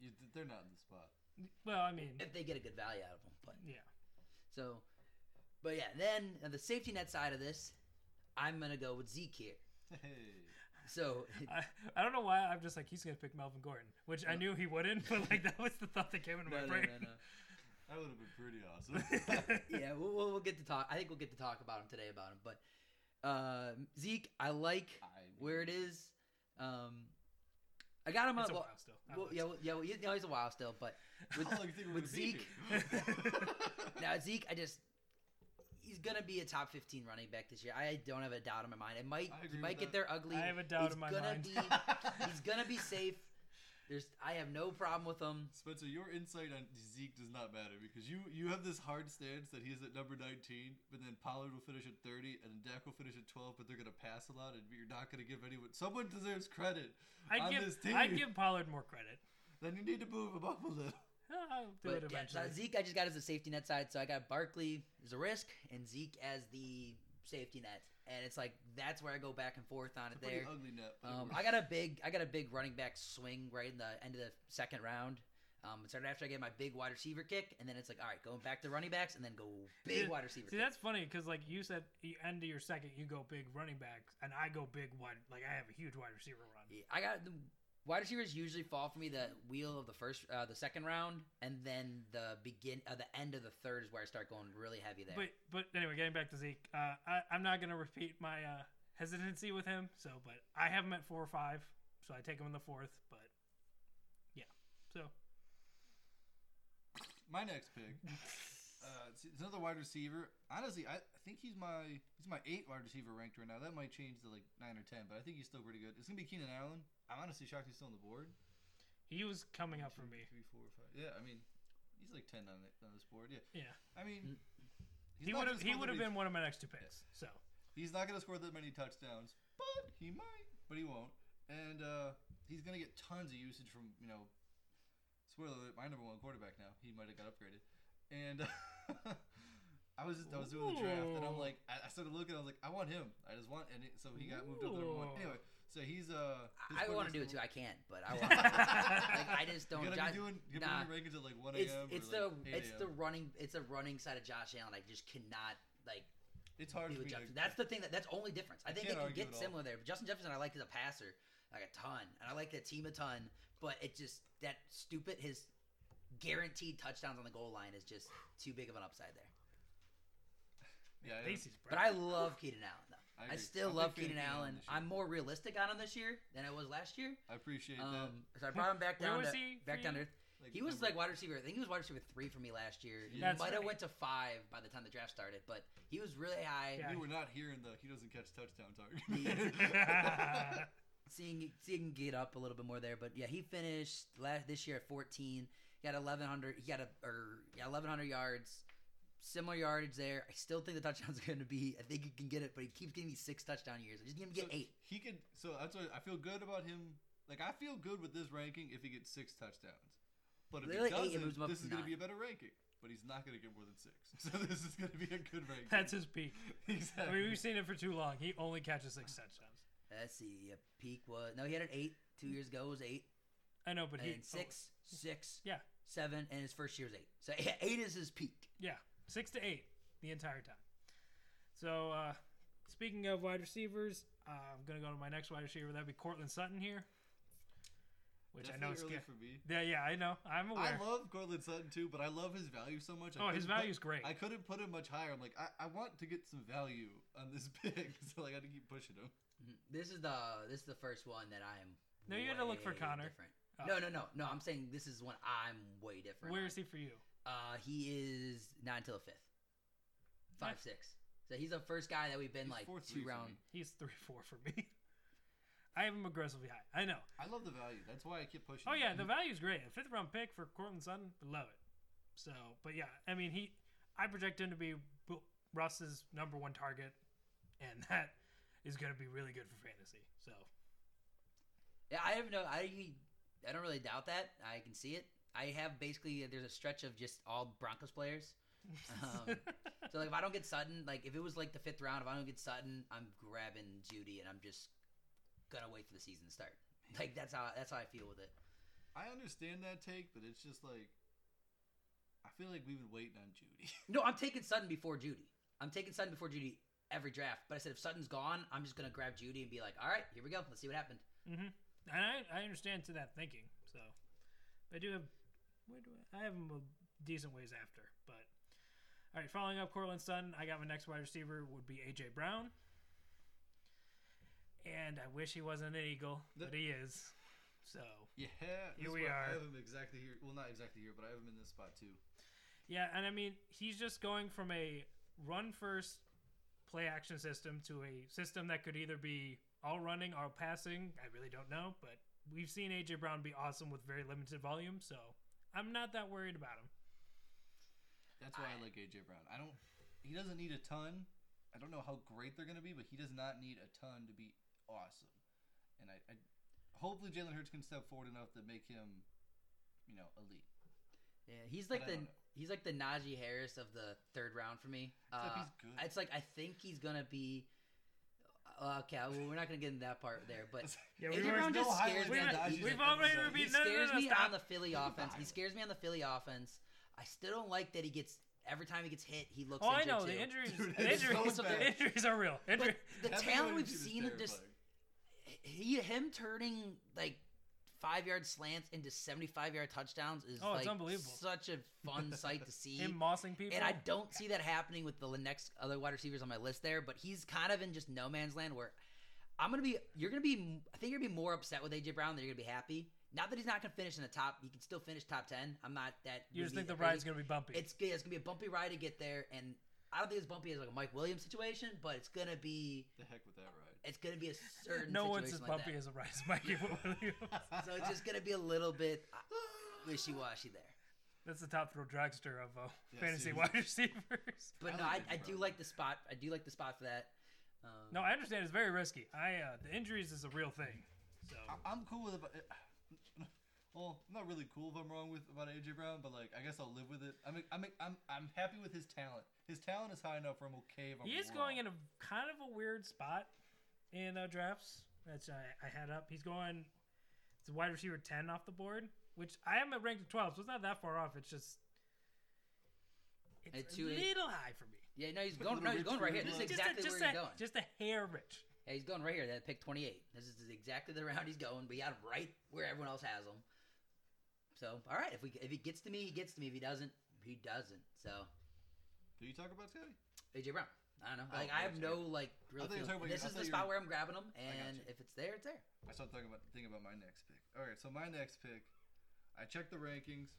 You, they're not in the spot. Well, I mean, if they get a good value out of them, but yeah. so, but yeah, then on the safety net side of this, I'm gonna go with Zeke here. Hey. So <laughs> I, I don't know why I'm just like he's gonna pick Melvin Gordon, which I knew he wouldn't, but like that was the thought that came into my no, no, brain. no, no. That would have been pretty awesome. <laughs> yeah, we'll, we'll, we'll get to talk. I think we'll get to talk about him today about him. But uh, Zeke, I like I where it is. Um, I got him It's on. a Well, while still. Well, yeah, well, yeah, well, he's a while still, but <laughs> with, How long you think we're with Zeke, <laughs> now Zeke, I just he's gonna be a top fifteen running back this year. I don't have a doubt in my mind. It might he might get that. there ugly. I have a doubt he's in my gonna mind. Be, <laughs> he's gonna be safe. There's I have no problem with him. Spencer, your insight on Zeke does not matter because you you have this hard stance that he's at number 19, but then Pollard will finish at 30, and then Dak will finish at 12, but they're gonna pass a lot, and you're not gonna give anyone. Someone deserves credit I on give this team. I give Pollard more credit. Then you need to move him up a little. <laughs> I'll do it But yeah, so eventually. Zeke, I just got as a safety net side, so I got Barkley as a risk and Zeke as the safety net, and it's like that's where I go back and forth on It's it a there. ugly net. but it Um. I got a big, I got a big running back swing right in the end of the second round. Um, it started after I get my big wide receiver kick, and then it's like, all right, going back to running backs, and then go big See- wide receiver. See, kick. that's funny because like you said, you end of your second, you go big running backs, and I go big wide. Like I have a huge wide receiver run. Yeah, I got the wide receivers usually fall for me the wheel of the first, uh, the second round, and then the begin, uh, the end of the third is where I start going really heavy there. But but anyway, getting back to Zeke, uh, I, I'm not gonna repeat my uh, hesitancy with him. So, but I have him at four or five, so I take him in the fourth. But yeah, so My next pick. <laughs> Uh, it's, it's another wide receiver. Honestly, I, I think he's my he's my eight wide receiver ranked right now. That might change to like nine or ten, but I think he's still pretty good. It's gonna be Keenan Allen. I'm honestly shocked he's still on the board. he was coming up for Two, me. Three, four, five. Yeah, I mean, he's like ten on, it, on this board. Yeah, Yeah, I mean, he would have he would have been one of my next two picks. So He's not gonna score that many touchdowns, but he might. But he won't. And uh, he's gonna get tons of usage from you know. Spoiler alert: my number one quarterback now. He might have got upgraded. And <laughs> I was just, I was doing the draft, and I'm like, I, I started looking. I was like, I want him. I just want, and it, so he got moved up to number one. Anyway, so he's uh. I <laughs> want to do it too. I can't, but I want. like I just don't. gotta Josh- be doing. You nah. nah. rankings at like one it's a.m. it's or the like 8 it's the running it's a running side of Josh Allen. I just cannot like It's hard do for with me. Jefferson. That's the thing that that's only difference. I I think they can't can argue get similar there. But Justin Jefferson, I like as a passer like a ton, and I like that team a ton. But it just that stupid his guaranteed touchdowns on the goal line is just too big of an upside there. yeah, I, But I love Keenan Allen though. I, agree. still I'm love big fan Keenan Allen. I'm more realistic on him this year than I was last year. I appreciate that. Um, so I brought him back <laughs> Where down was to he back for down you? to he was number- like wide receiver. I think he was wide receiver three for me last year. He That's might have went to five by the time the draft started, but he was really high. Yeah. You were not hearing the he doesn't catch touchdowns argument. <laughs> <laughs> Seeing seeing him get up a little bit more there, but yeah, he finished last this year at 14. He got 1100. He got a or yeah, 1100 yards. Similar yardage there. I still think the touchdown's are going to be. I think he can get it, but he keeps getting these six touchdown years. He's going to get So eight. He could. So that's why I feel good about him. Like I feel good with this ranking if he gets six touchdowns. But if Really, he doesn't, moves him up this is going to be a better ranking. But he's not going to get more than six. <laughs> So this is going to be a good <laughs> ranking. That's his peak. <laughs> I mean, we've seen it for too long. He only catches six touchdowns. Let's see. A peak was no, he had an eight two years ago. It was eight I know, but he and six, six, Yeah. seven, and his first year was eight. So yeah, eight is his peak. Yeah, six to eight the entire time. So, uh, speaking of wide receivers, uh, I'm gonna go to my next wide receiver. That'd be Courtland Sutton here, which I know is Definitely early for me. Yeah, yeah, I know. I'm aware. I love Courtland Sutton too, but I love his value so much. I oh, his couldn't put- value's great. I couldn't put him much higher. I'm like, I, I want to get some value on this <laughs> pick, so like, I got to keep pushing him. Mhm. This is the this is the first one that I am. No, you had to look for way Connor. Different. Oh. No, no, no, no. I'm saying this is when I'm way different. Where on. is he for you? Uh, he is not until the fifth, five six. So he's the first guy that we've been He's like four, two three for round. me. He's three four for me. <laughs> I have him aggressively high. I know. I love the value. That's why I keep pushing. Oh him. yeah, the value's great. A fifth round pick for Courtland Sutton, love it. So, but yeah, I mean, he, I project him to be Bu- Russ's number one target, and <laughs> that is going to be really good for fantasy. So, Yeah, I have no. I I don't really doubt that. I can see it. I have basically there's a stretch of just all Broncos players. Um, <laughs> So like if I don't get Sutton, like if it was like the fifth round, if I don't get Sutton, I'm grabbing Jeudy and I'm just gonna wait for the season to start. Like that's how that's how I feel with it. I understand that take, but it's just like I feel like we've been waiting on Jeudy. <laughs> No, I'm taking Sutton before Jeudy. I'm taking Sutton before Jeudy every draft. But I said if Sutton's gone, I'm just gonna grab Jeudy and be like, all right, here we go. Let's see what happened. hmm and I, I understand to that thinking. So, I do have, where do I, I have him a decent ways after. But all right, following up Courtland Sutton, I got my next wide receiver would be AJ Brown. And I wish he wasn't an Eagle, but he is. So yeah, Here we are. I have him exactly here. Well, not exactly here, but I have him in this spot too. Yeah, and I mean, he's just going from a run first play action system to a system that could either be all running all passing. I really don't know, but we've seen AJ Brown be awesome with very limited volume, so I'm not that worried about him. That's why I, I- like AJ Brown. I don't. He doesn't need a ton. I don't know how great they're going to be, but he does not need a ton to be awesome. And I, I hopefully Jalen Hurts can step forward enough to make him, you know, elite. Yeah, he's like the he's like the Najee Harris of the third round for me. Uh, he's good. It's like I think he's gonna be. Uh, Okay, well, we're not gonna get into that part there, but Yeah, AJ we Brown just scares me. On the, he, we've already out. reviewed- He no, no, scares me on the Philly <laughs> offense. He scares me on the Philly offense. I still don't like that he gets every time he gets hit, he looks. Oh, I injured know too. the injuries. Dude, the injuries, so the injuries are real. Injury, But the Having talent we've seen of just he him turning like five yard slants into seventy five yard touchdowns is Oh, it's like unbelievable. such a fun <laughs> sight to see. Him mossing people. And I don't see that happening with the next other wide receivers on my list there, but he's kind of in just no man's land where I'm gonna be. You're gonna be. I think you're gonna be more upset with AJ Brown than you're gonna be happy. Not that he's not gonna finish in the top. He can still finish top ten. I'm not that. you just think the ride's gonna be bumpy. It's yeah, it's gonna be a bumpy ride to get there, and I don't think it's bumpy as like a Mike Williams situation, but it's gonna be. The heck with that ride. It's gonna be a certain. no one's as like bumpy that. as a Rice Mikey <laughs> Williams. So it's just gonna be a little bit uh, wishy washy there. That's the top throw dragster of uh, Yeah, fantasy seriously. wide <laughs> receivers. But I no, like I, I do like the spot. I do like the spot for that. Um, No, I understand it's very risky. I uh, the injuries is a real thing. So I- I'm cool with it. But <laughs> well, I'm not really cool if I'm wrong with about AJ Brown, but like I guess I'll live with it. I'm I'm I'm I'm happy with his talent. His talent is high enough where I'm okay if I'm he is wrong. going in a kind of a weird spot in uh, drafts. That's I, I had up. He's going. It's a wide receiver ten off the board, which I am at ranked at twelve, so it's not that far off. It's just it's a two little high for me. Yeah, no, he's going. No, he's going right here. This is the just exactly a, just where a, he's going. just a hair rich. Yeah, he's going right here. That pick 28. This is exactly the round he's going. But he got him right where everyone else has him. So, all right. If we if he gets to me, he gets to me. If he doesn't, he doesn't. So, Do you talk about Scotty? AJ Brown. I don't know. Oh, like I have okay. no like real. thought you were feeling. talking about This your- I is the thought you spot were- where I'm grabbing them, and you. if it's there, it's there. I started talking about thinking about my next pick. All right, so my next pick, I checked the rankings.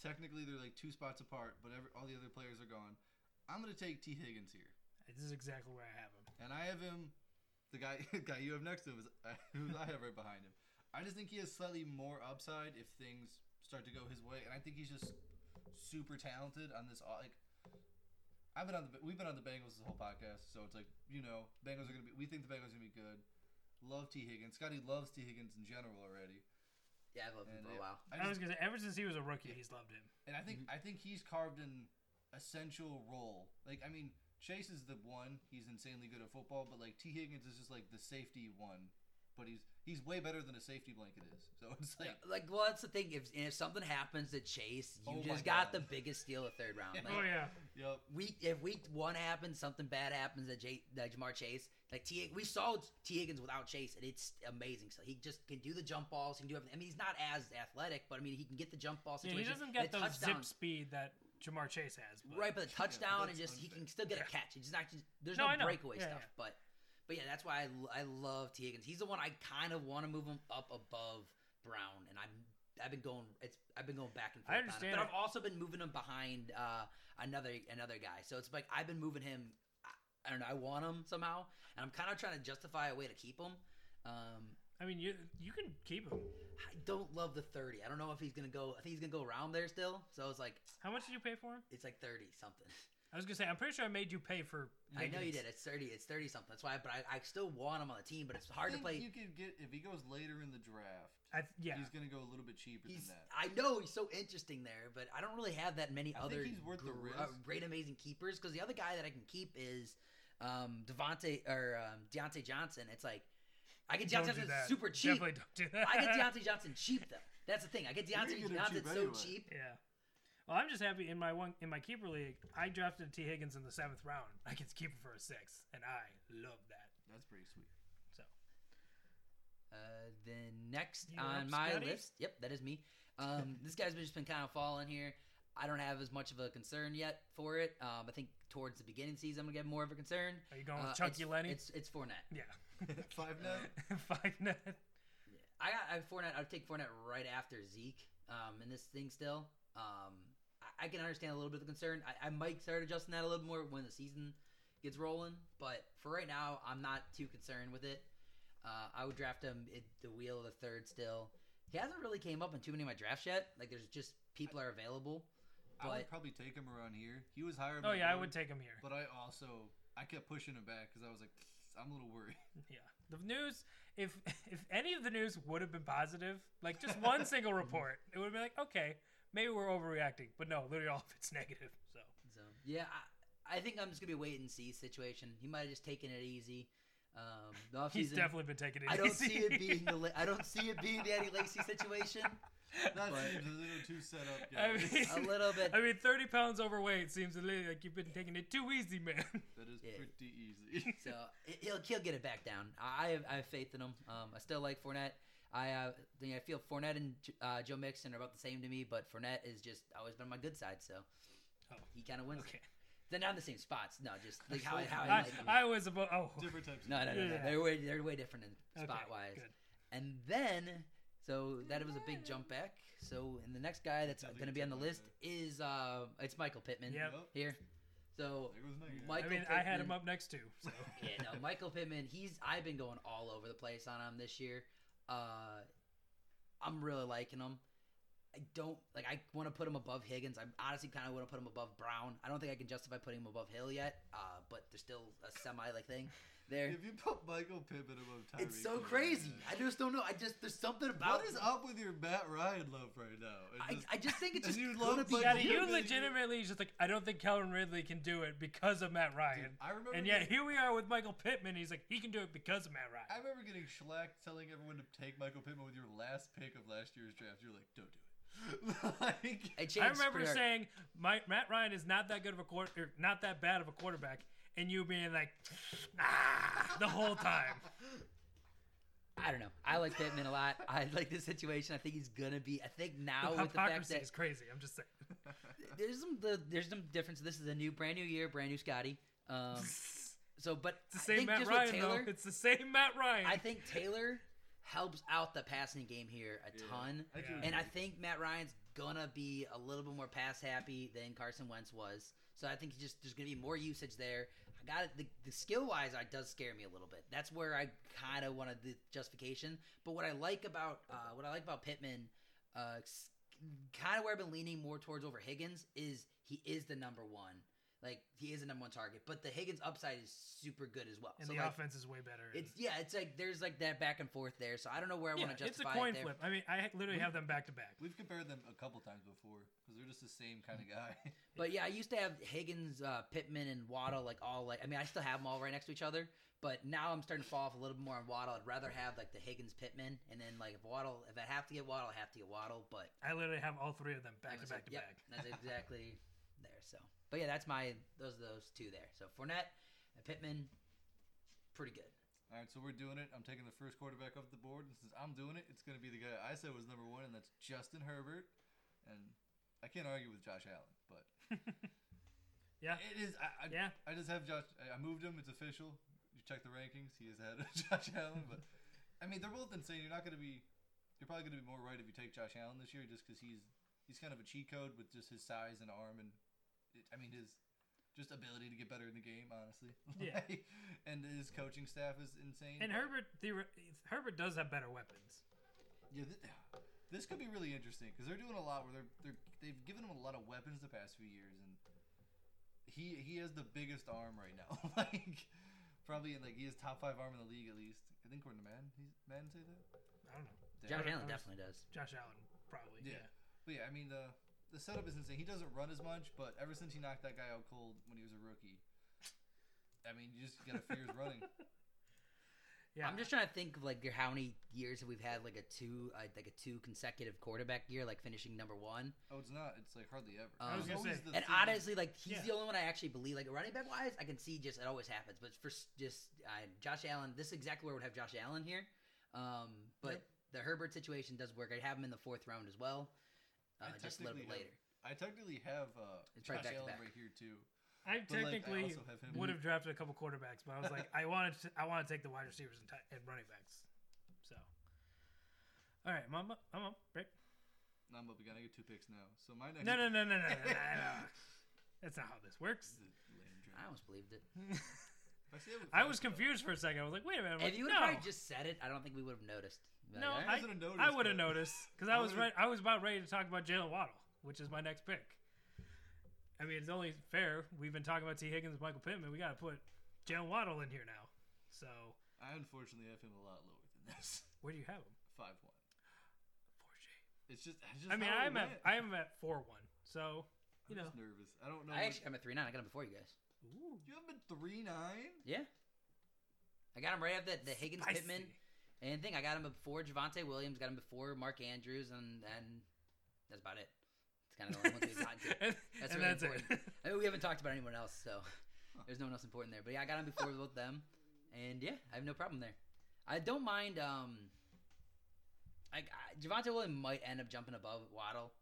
Technically, they're like two spots apart, but every, all the other players are gone. I'm gonna take Tee Higgins here, This is exactly where I have him. and I have him. The guy, <laughs> guy you have next to him is <laughs> uh, who I have right behind him. I just think he has slightly more upside if things start to go his way, and I think he's just super talented on this. Like, I've been on the we've been on the Bengals this whole podcast, so it's like you know Bengals are gonna be. We think the Bengals are gonna be good. Love Tee Higgins. Scotty loves Tee Higgins in general already. Yeah, I've loved him And for a while. I, I was gonna say ever since he was a rookie, he's loved him. and I think I think he's carved an essential role. Like I mean, Chase is the one. He's insanely good at football, but like Tee Higgins is just like the safety one. But he's he's way better than a safety blanket is. So <laughs> it's like Yeah, like, well, that's the thing. If if something happens to Chase, you Oh just got the biggest steal of third round. <laughs> Like, Oh yeah, yep. week if week one happens, something bad happens at J, like Ja'Marr Chase. Like T, we saw Tee Higgins without Chase, and it's amazing. So he just can do the jump balls, he can do everything. I mean, he's not as athletic, but I mean, he can get the jump ball yeah. situation. He doesn't get the touchdown, zip speed that Ja'Marr Chase has. But right? But the <laughs> touchdown and that's just he can still get a Yeah. catch. It's not just there's No, no, breakaway Yeah, stuff, but. But yeah, that's why I, I love Tee Higgins. He's the one I kind of want to move him up above Brown, and I'm I've been going it's I've been going back and forth. I understand but. I've also been moving him behind uh, another another guy. So it's like I've been moving him. I, I don't know. I want him somehow, and I'm kind of trying to justify a way to keep him. Um, I mean, you you can keep him. I don't love the 30. I don't know if he's gonna go. I think he's gonna go around there still. So it's like How much did you pay for him? it's like 30 something. <laughs> I was gonna say I'm pretty sure I made you pay for. I know you did. It's 30. It's 30 something. That's why. But I, I still want him on the team. But it's hard I to play. You could get if he goes later in the draft. I, yeah, He's gonna go a little bit cheaper He's, than that. I know he's so interesting there, but I don't really have that many I think other he's worth the risk. uh, great, amazing keepers. Because the other guy that I can keep is um, Devontae or um, Diontae Johnson. It's like I get Don't Diontae Johnson super cheap. Definitely don't do that. I get <laughs> Diontae Johnson cheap though. That's the thing. I get You're Diontae gonna get him Johnson cheap so anyway. cheap. Yeah. Well, I'm just happy in my one in my keeper league. I drafted Tee Higgins in the seventh round. I get to keep him for a sixth, and I love that. That's pretty sweet. So Uh, then next You on up, my Scotty? list, yep, that is me. Um, <laughs> this guy's been just been kind of falling here. I don't have as much of a concern yet for it. Um, I think towards the beginning of the season, I'm gonna get more of a concern. are you going Uh, with Chucky it's, Lenny? It's it's Fournette. yeah. <laughs> Five <laughs> net, Five net. I got I have Fournette. I'd take Fournette right after Zeke. Um, in this thing still. Um, I, I can understand a little bit of the concern. I, I might start adjusting that a little more when the season gets rolling. But for right now, I'm not too concerned with it. Uh, I would draft him at the wheel of the third still. He hasn't really came up in too many of my drafts yet. Like there's just people are available. I would probably take him around here. He was higher. on Oh my yeah, I would take him here. But I also I kept pushing him back because I was like, I'm a little worried. <laughs> Yeah. The news, if <laughs> if any of the news would have been positive, like just one <laughs> single report, it would have been like, okay, maybe we're overreacting. But no, literally all of it's <laughs> negative. So so yeah, I, I think I'm just gonna be a wait and see situation. He might have just taken it easy. Um, the <laughs> offseason, he's definitely been taking it easy. I don't easy. see it being the <laughs> I don't see it being the Eddie Lacy situation. That But- seems a little too set up, I guys. mean- A little bit. I mean, 30 pounds overweight seems a little like you've been taking it too easy, man. that is Yeah. pretty easy. So he'll he'll get it back down. I I have, I have faith in him. Um, I still like Fournette. I uh, I feel Fournette and uh, Joe Mixon are about the same to me, but Fournette is just always been on my good side, so Oh. he kind of wins. Okay. They're not in the same spots. No, just <laughs> like how, I- how I, I, like them. I was about. Oh. Different types. No, no, no, no. Yeah. They're way they're way different in Okay, spot wise. Good. And then, so that was a big jump back. So, and the next guy that's going to be on the list back. is uh, it's Michael Pittman Yep. here. So, There goes Megan. Michael I mean, Pittman, I had him up next to. So. yeah, no, Michael Pittman. He's I've been going all over the place on him this year. Uh, I'm really liking him. I don't like. I want to put him above Higgins. I honestly kind of want to put him above Brown. I don't think I can justify putting him above Hill yet. Uh, but there's still a semi like thing there. If you put Michael Pittman above Tyreek, It's so crazy. man. I just don't know. I just there's something about. What is up with your Matt Ryan love right now? It I, just- I just think it's <laughs> just you love be. Michael Yeah, Like, you you're legitimately just like I don't think Calvin Ridley can do it because of Matt Ryan. Dude, I remember and yet getting- here we are with Michael Pittman. He's like he can do it because of Matt Ryan. I remember getting shellacked telling everyone to take Michael Pittman with your last pick of last year's draft. You're like, don't do it. <laughs> like, It I remember pretty saying my, Matt Ryan is not that good of a quarter, not that bad of a quarterback, and you being like, ah, the whole time. I don't know. I like Pittman a lot. I like this situation. I think he's gonna be. I think now the with the fact hypocrisy that is crazy. I'm just saying. <laughs> there's some the, there's some difference. This is a new, brand new year, brand new Scotty. Um, <laughs> so, but It's the I same think Matt just Ryan Taylor, though. It's the same Matt Ryan. I think Taylor helps out the passing game here a Yeah. ton. I do And I think Matt Ryan's gonna be a little bit more pass happy than Carson Wentz was. So I think he just there's gonna be more usage there. I got it. The, the skill wise, it does scare me a little bit. That's where I kind of wanted the justification. But what I like about uh, what I like about Pittman, uh, kind of where I've been leaning more towards over Higgins is he is the number one. Like he is the number one target, but the Higgins upside is super good as well. and so the like, offense is way better. it's yeah, it's like there's like that back and forth there. So I don't know where I yeah, want to justify. it's a justify coin it flip. I mean, I literally have them back to back. We've compared them a couple times before because they're just the same kind of guy. <laughs> But yeah, I used to have Higgins, uh, Pittman, and Waddle like all like. I mean, I still have them all right next to each other. But now I'm starting to fall off a little bit more on Waddle. I'd rather have like the Higgins, Pittman, and then like if Waddle, if I have to get Waddle, I have to get Waddle. But I literally have all three of them back to back like, to yep, back. That's <laughs> exactly there. So, but yeah, that's my those those two there. So Fournette and Pittman, pretty good. All right, so we're doing it. I'm taking the first quarterback off the board, and since I'm doing it, it's going to be the guy I said was number one, and that's Justin Herbert. And I can't argue with Josh Allen, but <laughs> Yeah, it is. I, I, yeah. I just have Josh. I I moved him. It's official. You check the rankings. He is ahead of Josh Allen, but I mean they're both insane. You're not going to be. You're probably going to be more right if you take Josh Allen this year, just because he's he's kind of a cheat code with just his size and arm, and it, I mean his just ability to get better in the game, honestly. <laughs> Yeah. Like, and his coaching staff is insane. And Herbert, the, Herbert does have better weapons. Yeah, th- this could be really interesting because they're doing a lot where they're they're they've given him a lot of weapons the past few years, and he he has the biggest arm right now. <laughs> like probably in like he has top five arm in the league at least. I think according to Madden, he's Madden say that. I don't know. Josh Allen definitely does. Josh Allen probably. Yeah. Yeah. But yeah, I mean the the setup is insane. He doesn't run as much, but ever since he knocked that guy out cold when he was a rookie, I mean you just gotta fear his running. <laughs> Yeah. I'm just trying to think of like how many years have we've had like a two uh, like a two consecutive quarterback year like finishing number one. Oh, it's not. It's like hardly ever. I was gonna say. the And thing- honestly, like he's Yeah. the only one I actually believe. Like running back wise, I can see just it always happens. But for just uh, Josh Allen, this is exactly where I would have Josh Allen here. Um, but Yep. the Herbert situation does work. I'd have him in the fourth round as well, uh, I just a little bit technically later. I technically have uh, It's right Josh back to Allen back. right here too. I But, like, I technically also have him- would have drafted a couple quarterbacks, but I was like, <laughs> I wanted to, I want to take the wide receivers and, ti- and running backs. So, all right, I'm up. I'm up. Right? No, I'm up again. I get two picks now. So my next. No, no, no, no, no, no, no, no. <laughs> <laughs> That's not how this works. This is a lame I almost believed it. I say it with I was confused for a second. I was like, wait a minute. I'm If like, you would no, have probably just said it, I don't think we would have noticed. Be like, No, I wasn't I would have noticed because I I was right. I was about ready to talk about Jaylen Waddle, which is my next pick. I mean, it's only fair. We've been talking about Tee Higgins, and Michael Pittman. We got to put Jaylen Waddle in here now. So, I unfortunately have him a lot lower than this. <laughs> where do you have him? Five one. Four J. It's just. It's just I mean, I'm at went. I am at four one. So, I'm you know. just nervous. I don't know. I what- actually I'm at three nine. I got him before you guys. Ooh, You have been three nine. Yeah, I got him right after the, the Higgins spicy. Pittman and thing. I got him before Javonte Williams. Got him before Mark Andrews, and and that's about it. It's kind of the only ones we've <laughs> gotten to. and, That's really that's important. it. I mean, we haven't talked about anyone else, so <laughs> there's no one else important there. But yeah, I got him before both them, and yeah, I have no problem there. I don't mind. Um, Like I- Javonte Williams might end up jumping above Waddle,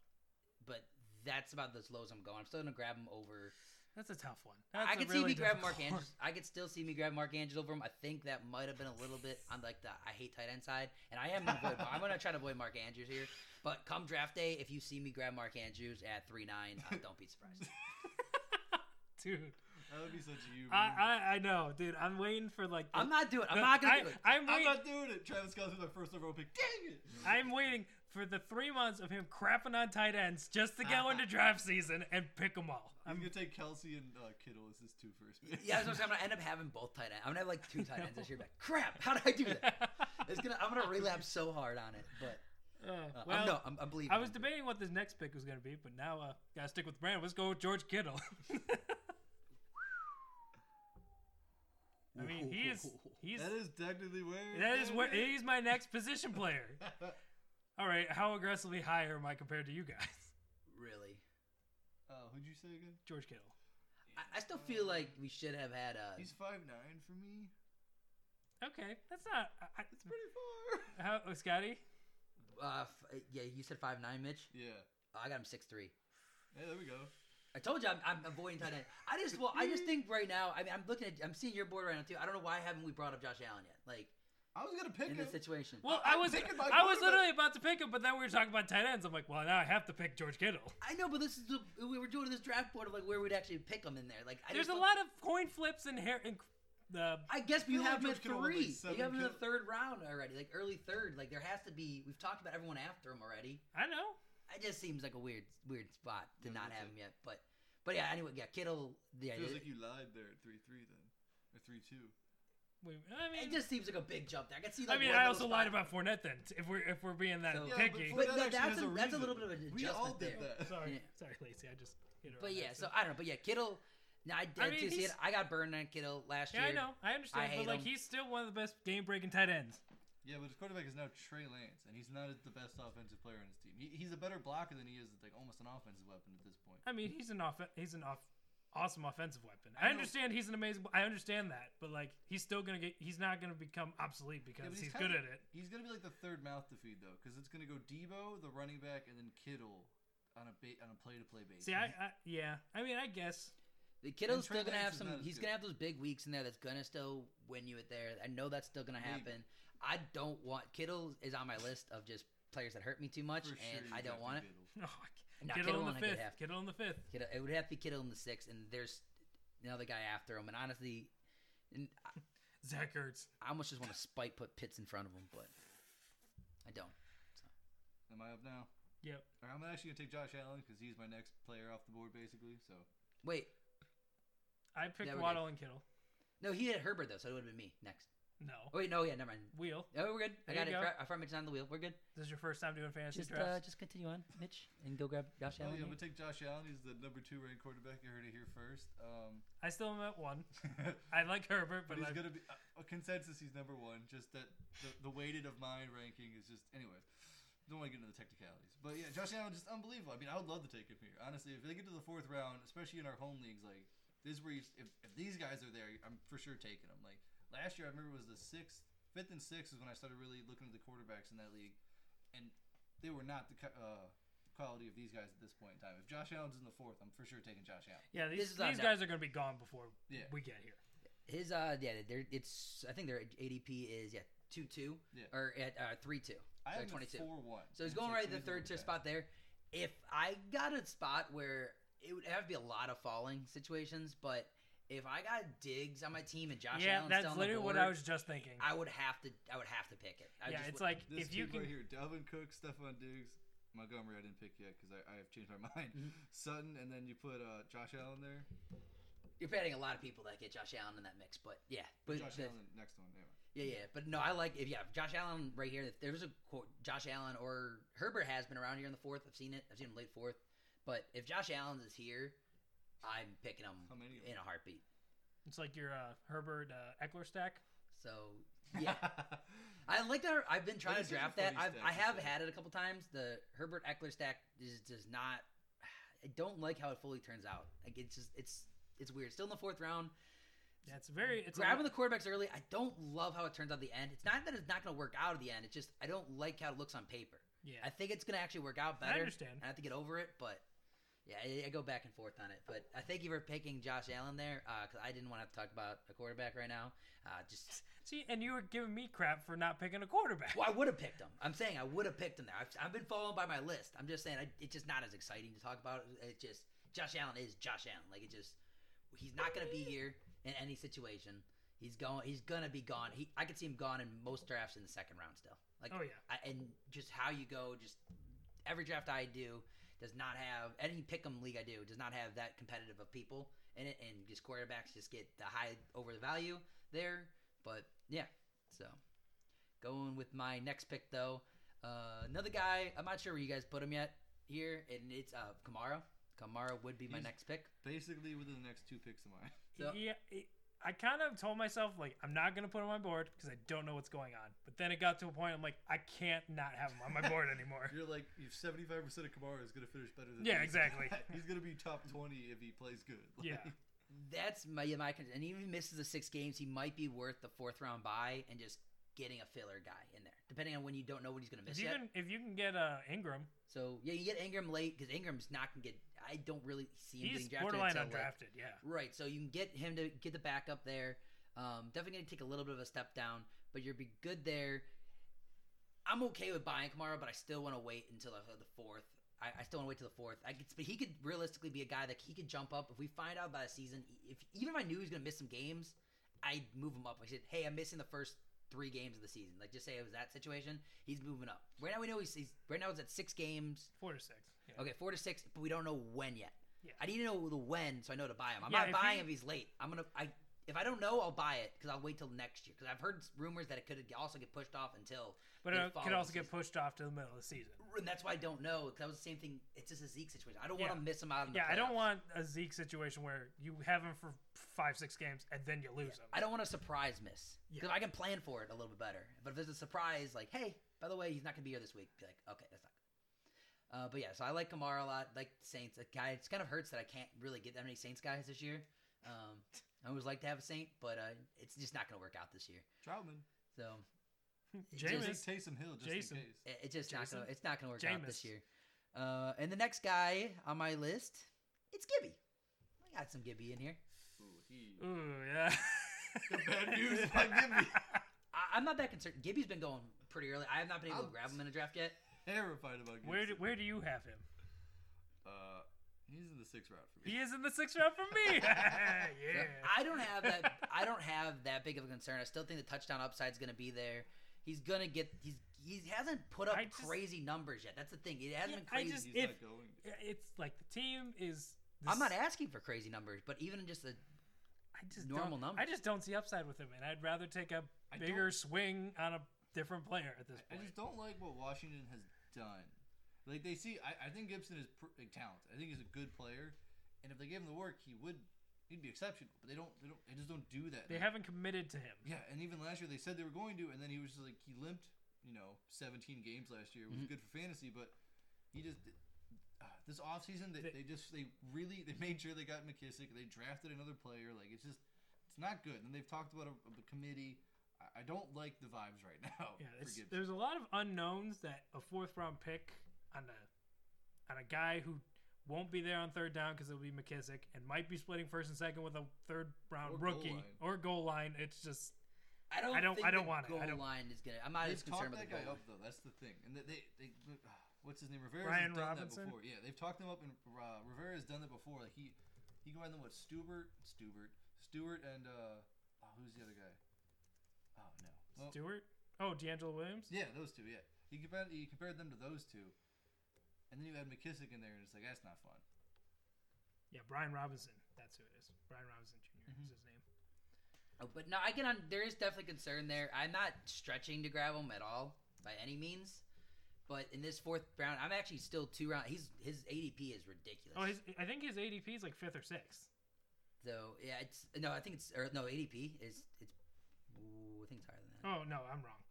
but that's about as low as I'm going. I'm still gonna grab him over. That's a tough one. I That's a could really see me grab Mark one. Andrews. I could still see me grab Mark Andrews over him. I think that might have been a little bit on like the I hate tight end side, and I am gonna avoid. I'm gonna try to avoid Mark Andrews here. But come draft day, if you see me grab Mark Andrews at three nine, uh, don't be surprised. <laughs> Dude, That would be such a you. move. I, I I know, dude. I'm waiting for like. the- I'm not doing. I'm the- not gonna I, do it. I'm I'm not doing it. Travis Kelce, the first overall pick. Dang it! I'm waiting for the three months of him crapping on tight ends just to go into draft season and pick them all. I'm I'm gonna take Kelce and uh, Kittle as his two first picks. Yeah, that's what I'm saying. I'm gonna end up having both tight ends. I'm gonna have like two tight ends this year. Like, crap, how did I do that? It's gonna. I'm gonna relapse so hard on it. But Uh, uh, well, I'm, no, I'm, I'm believing. I was into it. debating what this next pick was going to be, but now uh, gotta stick with Brandon. Let's go with George Kittle. <laughs> I mean, he is he's that is technically where. that is where he's my next position player. <laughs> All right, how aggressively higher am I compared to you guys? really. Oh, who'd you say again? George Kittle. I, I still feel like we should have had a. He's five nine for me. Okay, that's not. I, I, It's pretty far. <laughs> how, oh, Scotty? Uh, f- yeah, you said five nine, Mitch. Yeah. Oh, I got him six three. Hey, there we go. I told you I'm, I'm avoiding tight end. I just well, I just think right now. I mean, I'm looking at. I'm seeing your board right now too. I don't know why haven't we brought up Josh Allen yet? Like I was gonna pick him in him. this situation. Well, I- I was picking my I was quarterback. literally about to pick him, but then we were talking about tight ends. I'm like, well, now I have to pick George Kittle. I know, but this is the, we were doing this draft board of like where we'd actually pick them in there. Like I There's just a don't- lot of coin flips and hair and the. I guess I you feel like have him George at Kittle went, like, three. seven you have him in the kill- third round already, like early third. Like there has to be. We've talked about everyone after him already. I know. It just seems like a weird, weird spot to Yeah, not that's have it. him yet. But, but yeah. Anyway, yeah. Kittle. Yeah. Feels it, like you lied there at three three then, or three two. We, I mean, it just seems like a big jump there. I can see. Like I mean, I also lied about Fournette then. If we're if we're being that So- Yeah, picky. but But Fournette that- that's has a- that's a little bit of an We all adjustment did there. that. sorry, Yeah. sorry, Lacey. I just hit her. But yeah, so I don't know. But yeah, Kittle. No, I, I, I mean, see it. I got burned on Kittle last year. yeah, I know, I understand. I hate but like, him. he's still one of the best game breaking tight ends. Yeah, but his quarterback is now Trey Lance, and he's not the best offensive player on his team. He, he's a better blocker than he is like almost an offensive weapon at this point. I mean, he's an off he's an off awesome offensive weapon. I I, understand he's an amazing. I understand that, but like, he's still gonna get. He's not gonna become obsolete because but he's, he's good kinda- at it. He's gonna be like the third mouth to feed though, because it's gonna go Deebo, the running back, and then Kittle on a ba- on a play to play basis. See, I, I yeah. I mean, I guess The Kittle's still gonna have some. He's good. gonna have those big weeks in there. That's gonna still win you it there. I know that's still gonna Maybe. happen. I don't want Kittle is on my list of just players that hurt me too much, For and you I don't want it. Kittle. <laughs> oh, Not Kittle in the I could fifth. have. Kittle in the fifth. Kittle, it would have to be Kittle on the sixth, and there's another guy after him. And honestly, and I- Zach Ertz. I almost just want to spite put Pitts in front of him, but I don't. Am I up now? Yep. All right, I'm actually gonna take Josh Allen because he's my next player off the board basically. So Wait, I picked Yeah, we Waddle and Kittle. no, he had Herbert though, so it would have been me next. No. Oh wait, no, yeah, never mind. Wheel. Oh, we're good. I got you it. go. I front on the wheel. We're good. This is your first time doing fantasy Just, uh, drafts. just continue on, Mitch, and go grab Josh oh Allen. yeah, I'm gonna take Josh Allen. He's the number two ranked quarterback. You heard it here first. Um, I still am at one. <laughs> I like Herbert, but but he's gonna be uh, a consensus. He's number one. Just that the, the weighted of mine ranking is just anyway. Don't want to get into the technicalities, but yeah, Josh Allen is just unbelievable. I mean, I would love to take him here. Honestly, if they get to the fourth round, especially in our home leagues, like this is where you, if, if these guys are there, I'm for sure taking them. Like last year, I remember it was the sixth, fifth, and sixth is when I started really looking at the quarterbacks in that league, and they were not the uh, quality of these guys at this point in time. If Josh Allen's in the fourth, I'm for sure taking Josh Allen. yeah, these, these that- guys are gonna be gone before Yeah. we get here. His uh yeah, they're, it's I think their ADP is yeah two two Yeah. or at uh, three two. I So have twenty two. one. So he's going right at the third tier spot there. If I got a spot where it would have to be a lot of falling situations, but if I got Diggs on my team and Josh yeah, Allen's that's literally the what I was just thinking. I would have to I would have to pick it. I yeah, just it's would- like This if you can. right here, Dalvin Cook, Stefon Diggs, Montgomery. I didn't pick yet because I, I have changed my <laughs> mind. Mhm. Sutton, and then you put uh, Josh Allen there. you're betting a lot of people that get Josh Allen in that mix, but yeah, but Josh the- Allen, next one. Anyway. Yeah, yeah, but no, I like if yeah, Josh Allen right here. If there's a quote, Josh Allen or Herbert has been around here in the fourth. I've seen it. I've seen him late fourth. But if Josh Allen is here, I'm picking them How many in a heartbeat. It's like your uh, Herbert uh, Ekeler stack. So yeah, <laughs> I like that. I've been trying That to is draft that. I've, I have had it a couple times. The Herbert Ekeler stack is does not. I don't like how it fully turns out. Like it's just it's it's weird. Still in the fourth round. Yeah, it's very it's a grabbing the quarterbacks early. I don't love how it turns out the end. It's not that it's not going to work out at the end. It's just I don't like how it looks on paper. yeah. I think it's going to actually work out better. I better. understand. I have to get over it, but yeah, I, I go back and forth on it. But I thank you for picking Josh Allen there because I didn't want to have to talk about a quarterback right now. Uh, just See, and you were giving me crap for not picking a quarterback. well, I would have picked him. I'm saying I would have picked him there. I've, I've been following by my list. I'm just saying I, it's just not as exciting to talk about. It just Josh Allen is Josh Allen. Like it just he's not going to be here in any situation. He's going. He's gonna be gone. He, I could see him gone in most drafts in the second round still. Like, Oh yeah. I, and just how you go, just every draft I do does not have any pick'em league I do does not have that competitive of people in it, and just quarterbacks just get the high over the value there. But yeah, so going with my next pick though, uh, another guy. I'm not sure where you guys put him yet here, and it's uh, Kamara. Kamara would be my He's- next pick. Basically, within the next two picks of mine. So- yeah, it, I kind of told myself like I'm not gonna put him on my board because I don't know what's going on. But then it got to a point I'm like I can't not have him on my board anymore. <laughs> You're like, you 75 percent of Kamara is gonna finish better than. Yeah, these. exactly. <laughs> He's gonna be top 20 if he plays good. <laughs> Yeah. That's my my con- and even if he misses the six games, he might be worth the fourth round buy and just getting a filler guy in there, depending on when you don't know what he's going to miss. If you yet. can if you can get uh, Ingram, So yeah, you get Ingram late because Ingram's not going to get. I don't really see him he's getting drafted. borderline like- undrafted. Yeah. Right, so you can get him to get the backup there. Um, definitely going to take a little bit of a step down, but you'll be good there. I'm okay with buying Kamara, but I still want to wait until the, the fourth. I, I still want to wait till the fourth. I could, but he could realistically be a guy that he could jump up if we find out by the season. If even if I knew he was going to miss some games, I'd move him up. I said, "Hey, I'm missing the first three games of the season." Like just say it was that situation. He's moving up. Right now we know he's, he's right now it's at six games. Four to six. Yeah. Okay, four to six, but we don't know when yet. Yeah. I need to know the when so I know to buy him. I'm Yeah, not if buying he- if he's late. I'm gonna. I if I don't know, I'll buy it because I'll wait till next year. Because I've heard rumors that it could also get pushed off until. But it could also get pushed off to the middle of the season. And that's why I don't know. Because that was the same thing. It's just a Zeke situation. I don't want to miss him out. In the Yeah, I don't want a Zeke situation where you have him for five, six games and then you lose him. I don't want a surprise miss Yeah. because I can plan for it a little bit better. But if there's a surprise, like, hey, by the way, he's not gonna be here this week, be like, okay, that's not good. Uh, but yeah, so I like Kamara a lot. Like Saints, a guy. It's kind of hurts that I can't really get that many Saints guys this year. Um, I always like to have a Saint, but uh, it's just not gonna work out this year. Troutman. So it Jameis. just- Taysom Hill just Jason. in case. it, it's just not gonna. It's not gonna work out this year. Uh, and the next guy on my list, it's Gibby. I got some Gibby in here. Ooh, he. Ooh, yeah. <laughs> The bad news <laughs> about Gibby. I, I'm not that concerned. Gibby's been going pretty early. I have not been able to I'm- grab him in a draft yet. Terrified about Gibson. where do, where do you have him? Uh, he's in the sixth round for me. He is in the sixth round for me. So <laughs> yeah. I don't have that. I don't have that big of a concern. I still think the touchdown upside is going to be there. He's going to get. He's he hasn't put up just- crazy numbers yet. That's the thing. It hasn't Yeah, been I crazy. just- He's if- not going. It's like the team is. I'm not asking for crazy numbers, but even just a I just normal don't, numbers. I just don't see upside with him, and I'd rather take a I bigger swing on a different player at this I, I just don't like what Washington has done. Like they see, I, I think Gibson is pr- like, talented. I think he's a good player, and if they gave him the work, he would. He'd be exceptional. But they don't. They don't. They just don't do that. They haven't committed to him. Yeah, and even last year they said they were going to, and then he was just like he limped. You know, 17 games last year, which was Mhm. good for fantasy, but he just. Uh, this offseason, they, They- they just they really they <laughs> made sure they got McKissick. They drafted another player. Like it's just it's not good. And they've talked about a, a committee. I, I don't like the vibes right <laughs> now. Yeah, for it's, Gibson. there's a lot of unknowns that a fourth round pick on a on a guy who won't be there on third down because it'll be McKissick and might be splitting first and second with a third round Or rookie line. or goal line. It's just I don't. I don't- Think I don't the want it. goal I don't- line is gonna. I'm not They've as concerned talked about that the guy goal. up though. That's the thing, and they, they, they <sighs> what's his name? Rivera Brian has done Robinson? that before. Yeah, they've talked him up, and uh, Rivera has done that before. Like he he combined them with Stewart, Stewart, Stewart, and uh, oh, who's the other guy? Oh no, well, Stewart. Oh, DeAngelo Williams. yeah, those two. Yeah, he compared he compared them to those two, and then you had McKissick in there, and it's like that's not fun. Yeah, Brian Robinson. That's who it is. Brian Robinson junior Mhm. is his name. Oh, but no, I get on. There is definitely concern there. I'm not stretching to grab him at all by any means. But in this fourth round, I'm actually still two round. He's his ADP is ridiculous. Oh, his, I think his ADP is like fifth or sixth. so yeah, it's no. I think it's or no ADP is it's. Ooh, I think it's higher than that. Oh no, I'm wrong.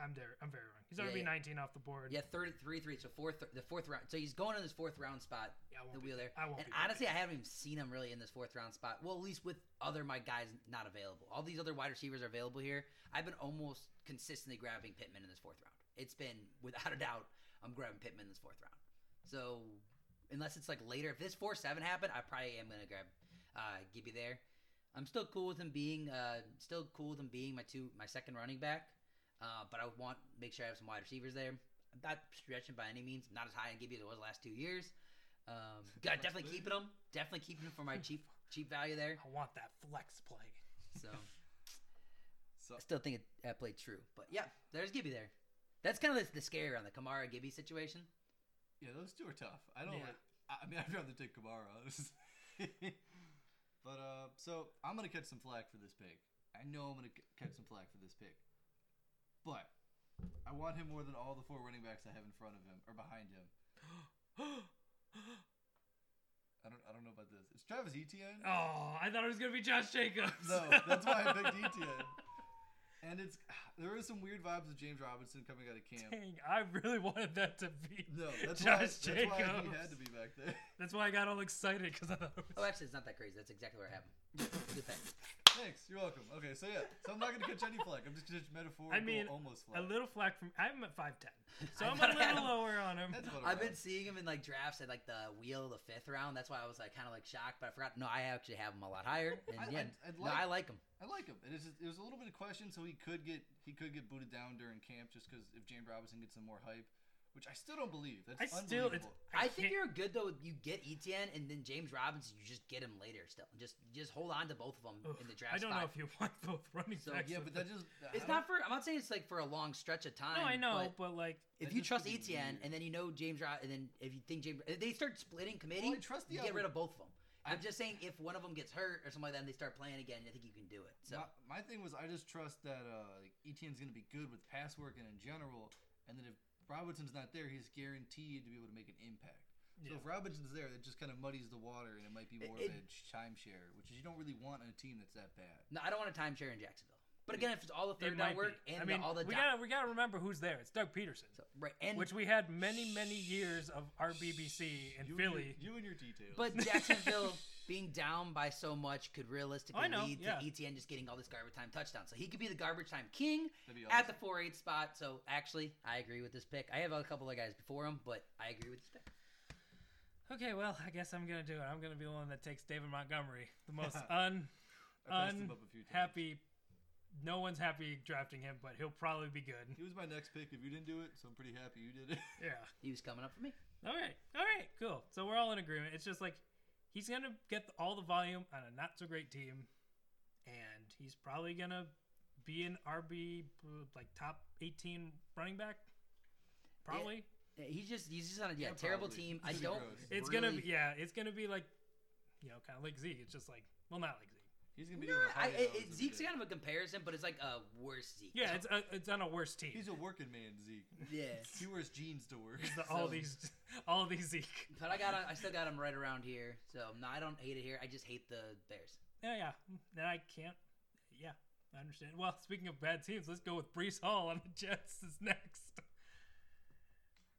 I'm there. I'm very wrong. He's to Yeah, be yeah. 19 off the board. Yeah, 33 3. So fourth, the fourth round. So he's going in this fourth round spot. Yeah, I won't be, wheel there. I won't And be honestly, I haven't even seen him really in this fourth round spot. Well, at least with other my guys not available. All these other wide receivers are available here. I've been almost consistently grabbing Pittman in this fourth round. It's been without a doubt I'm grabbing Pittman in this fourth round. So unless it's like later, if this four seven happened, I probably am gonna grab uh, Gibby there. I'm still cool with him being uh, still cool with him being my two my second running back. Uh, but I would want make sure I have some wide receivers there. I'm not stretching by any means. Not as high in Gibby as it was the last two years. Um, <laughs> got definitely keeping him. Definitely keeping him for my <laughs> cheap cheap value there. I want that flex play. So So I still think it that played true. But yeah, there's Gibby there. That's kind of the, the scary around the Kamara Gibby situation. yeah, those two are tough. I don't. Yeah. Like, I I mean, <laughs> I'd rather take Kamara. but uh, so I'm gonna catch some flack for this pick. I know I'm gonna catch some flack for this pick, but I want him more than all the four running backs I have in front of him or behind him. I don't. I don't know about this. It's Travis Etienne. Oh, I thought it was going to be Josh Jacobs. No, that's why I picked <laughs> Etienne. And it's there are some weird vibes of James Robinson coming out of camp. Dang, I really wanted that to be. No, that's why, Josh that's why he had to be back there. That's why I got all excited because I thought it was. Oh, actually, it's not that crazy. That's exactly where it happened. <laughs> Good pick. Thanks, you're welcome. Okay, so yeah, so I'm not gonna catch any flag. I'm just gonna catch metaphorical, I mean, almost a little flack from. I'm at 5'10. So I I'm a thought <laughs> I had little him. lower on him. That's about I've been seeing him in like drafts at like the wheel of the fifth round. That's why I was like kind of like shocked, but I forgot. No, I actually have him a lot higher. And I- yeah, I'd- I'd no, like- I like him. I like him. It is. It was a little bit of question, so he could get he could get booted down during camp just because if James Robinson gets some more hype, which I still don't believe. That's I still. It's, unbelievable. I, think you're good though. You get Etienne and then James Robinson. You just get him later. Still, just just hold on to both of them Ugh, in the draft. I don't spot. know if you <laughs> want both running So, backs. yeah, but that just It's I not for. I'm not saying it's like for a long stretch of time. No, I know, but but, like, if you trust could be Etienne and then you know James Rob, and then if you think James, if they start splitting committee, Well, trust the you get rid of both of them. I'm just saying if one of them gets hurt or something like that, and they start playing again, I think you can do it. So My, my thing was I just trust that uh, like Etienne's going to be good with pass work and in general, and then if Robinson's not there, he's guaranteed to be able to make an impact. So Yeah. if Robinson's there, it just kind of muddies the water, and it might be It- more it- of a timeshare, which is you don't really want on a team that's that bad. no, I don't want a timeshare in Jacksonville. But again, if it's all the third might down work and I mean, the, all the we gotta we gotta remember who's there. It's Doug Pederson, so, right, and which we had many many years of our BBC in You Philly. and your, you and your details. But Jacksonville <laughs> being down by so much could realistically I know, lead yeah. to Etienne just getting all this garbage time touchdowns. So he could be the garbage time king That'd at the awesome. 4 8 spot. So actually, I agree with this pick. I have a couple of guys before him, but I agree with this pick. Okay, well, I guess I'm gonna do it. I'm gonna be the one that takes David Montgomery, the <laughs> most un I passed him up a few times. unhappy. No one's happy drafting him, but he'll probably be good. He was my next pick if you didn't do it, so I'm pretty happy you did it. Yeah. He was coming up for me. All right. All right. Cool. So we're all in agreement. It's just like he's gonna get all the volume on a not so great team, and he's probably gonna be an RB like top 18 running back. Probably. Yeah, He's just he's just on a yeah, Yeah, terrible probably. team. It's I don't. It's really, gonna be yeah. It's gonna be like you know kind of like Zeke. It's just like well not like Zeke. He's gonna be No, doing I, high I, it, it, Zeke's kind of a comparison, but it's like a worse Zeke. Yeah, it's a, it's on a worse team. He's a working man, Zeke. yeah. He wears jeans to work. It's the- all so- these all these Zeke. But I got I still got him right around here. So no, I don't hate it here. I just hate the Bears. Yeah, yeah. Then I can't. Yeah, I understand. Well, speaking of bad teams, let's go with Breece Hall on the Jets is next.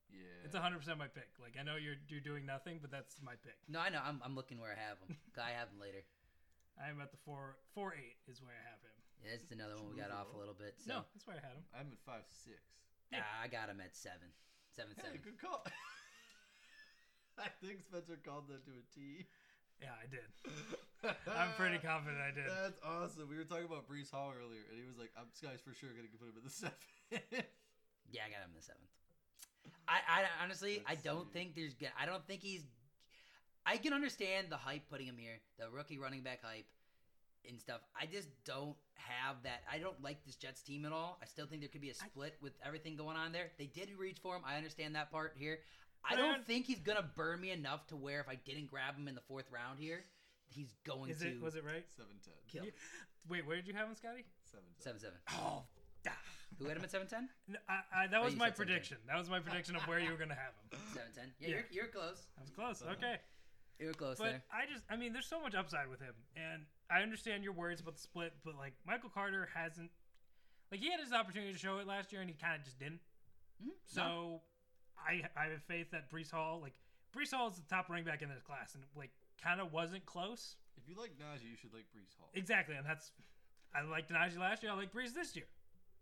Yeah. It's 100 percent my pick. Like I know you're you're doing nothing, but that's my pick. No, I know. I'm, I'm looking where I have him. 'Cause I have him later. I am at the four four eight is where I have him. Yeah, that's another one we got off a little bit. So No, that's where I had him. I'm at five six. Yeah. Ah, I got him at seven, seven, Hey, seven. good call. <laughs> I think Spencer called that to a T. Yeah, I did. I'm pretty confident I did. That's awesome. We were talking about Breece Hall earlier, and he was like, "I'm this guy's for sure gonna put him in the <laughs> seven. Yeah, I got him in the seventh. I, I honestly, I Let's don't see. think there's. g- I don't think he's. I can understand the hype putting him here, the rookie running back hype, and stuff. I just don't have that. I don't like this Jets team at all. I still think there could be a split with everything going on there. They did reach for him. I understand that part here. I don't think he's gonna burn me enough to where if I didn't grab him in the fourth round here, he's going Is to it was it right? seven ten. kill. me. Wait, where did you have him, Scotty? Seven ten. Seven seven. Oh. Who had him at seven ten? No, I, I, that was you my said seven ten. prediction. That was my prediction of where you were gonna have him. Seven ten. Yeah, Yeah. You're, you're close. I was close. Uh-huh. Okay. You're close But there. I just, I mean, there's so much upside with him, and I understand your worries about the split, but like Michael Carter hasn't, like he had his opportunity to show it last year and he kind of just didn't. Mhm. So I I have faith that Breece Hall, like Breece Hall is the top running back in this class, and like kind of wasn't close. If you like Najee, you should like Breece Hall. Exactly, and that's I liked Najee last year. I like Breece this year.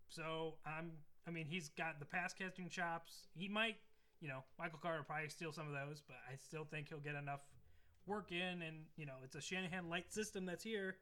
So I'm. I mean, he's got the pass catching chops. He might, you know, Michael Carter will probably steal some of those, but I still think he'll get enough work in. And you know, it's a Shanahan light system that's here.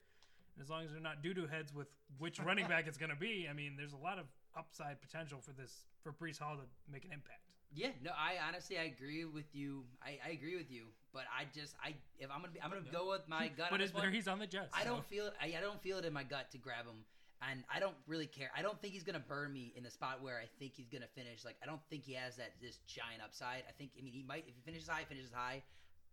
As long as they're not doo doo heads with which <laughs> running back it's going to be, I mean, there's a lot of upside potential for this for Breece Hall to make an impact. Yeah, no, I honestly I agree with you. I, I agree with you, but I just I if I'm gonna be, I'm gonna go with my <laughs> gut. But this one. he's on the Jets. I so- don't feel it. I, I don't feel it in my gut to grab him, and I don't really care. I don't think he's gonna burn me in the spot where I think he's gonna finish. Like I don't think he has that this giant upside. I think I mean he might if he finishes high, finishes high.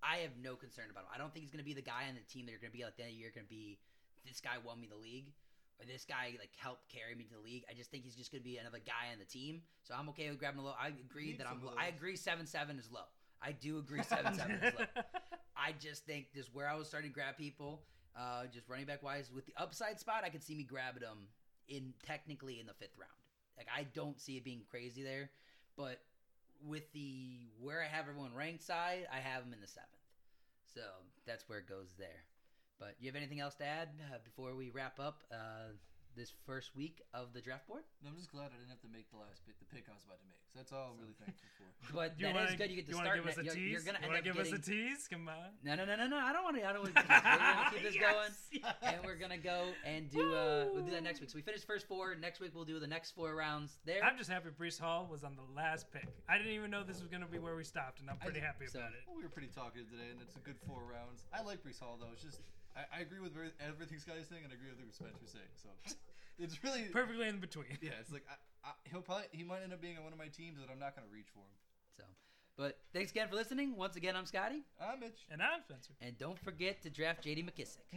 I have no concern about him. I don't think he's gonna be the guy on the team that you're gonna be like the end of the year gonna be. This guy won me the league, or this guy like helped carry me to the league. I just think he's just gonna be another guy on the team. So I'm okay with grabbing a low. I agree that I'm. Low. I agree seven seven is low. I do agree <laughs> seven seven is low. I just think just where I was starting to grab people, uh, just running back wise, with the upside spot, I could see me grabbing them in technically in the fifth round. Like I don't see it being crazy there, but with the where I have everyone ranked side, I have them in the seventh. So that's where it goes there. But you have anything else to add uh, before we wrap up uh, this first week of the draft board? No, I'm just glad I didn't have to make the last pick, the pick I was about to make. So that's all I'm really thankful for. <laughs> But You that is wanna, good. You get to you start. wanna give us a it. You're, you're gonna you end wanna up give getting. us a tease? Come on. No, no, no, no, no. I don't want to. I don't want <laughs> to. We're keep this going. and we're gonna go and do uh we'll do that next week. So we finished first four. Next week we'll do the next four rounds there. I'm just happy Breece Hall was on the last pick. I didn't even know this was going to be where we stopped, and I'm pretty did- happy so- about it. Well, we were pretty talkative today, and it's a good four rounds. I like Breece Hall though. It's just I, I agree with very- everything Scotty's saying, and I agree with everything Spencer's saying. So <laughs> it's really Perfectly in between. yeah. It's like I, I, he'll probably he might end up being on one of my teams that I'm not gonna reach for him. so, but thanks again for listening. Once again, I'm Scotty, I'm Mitch. And I'm Spencer. and don't forget to draft J.D. McKissick. No.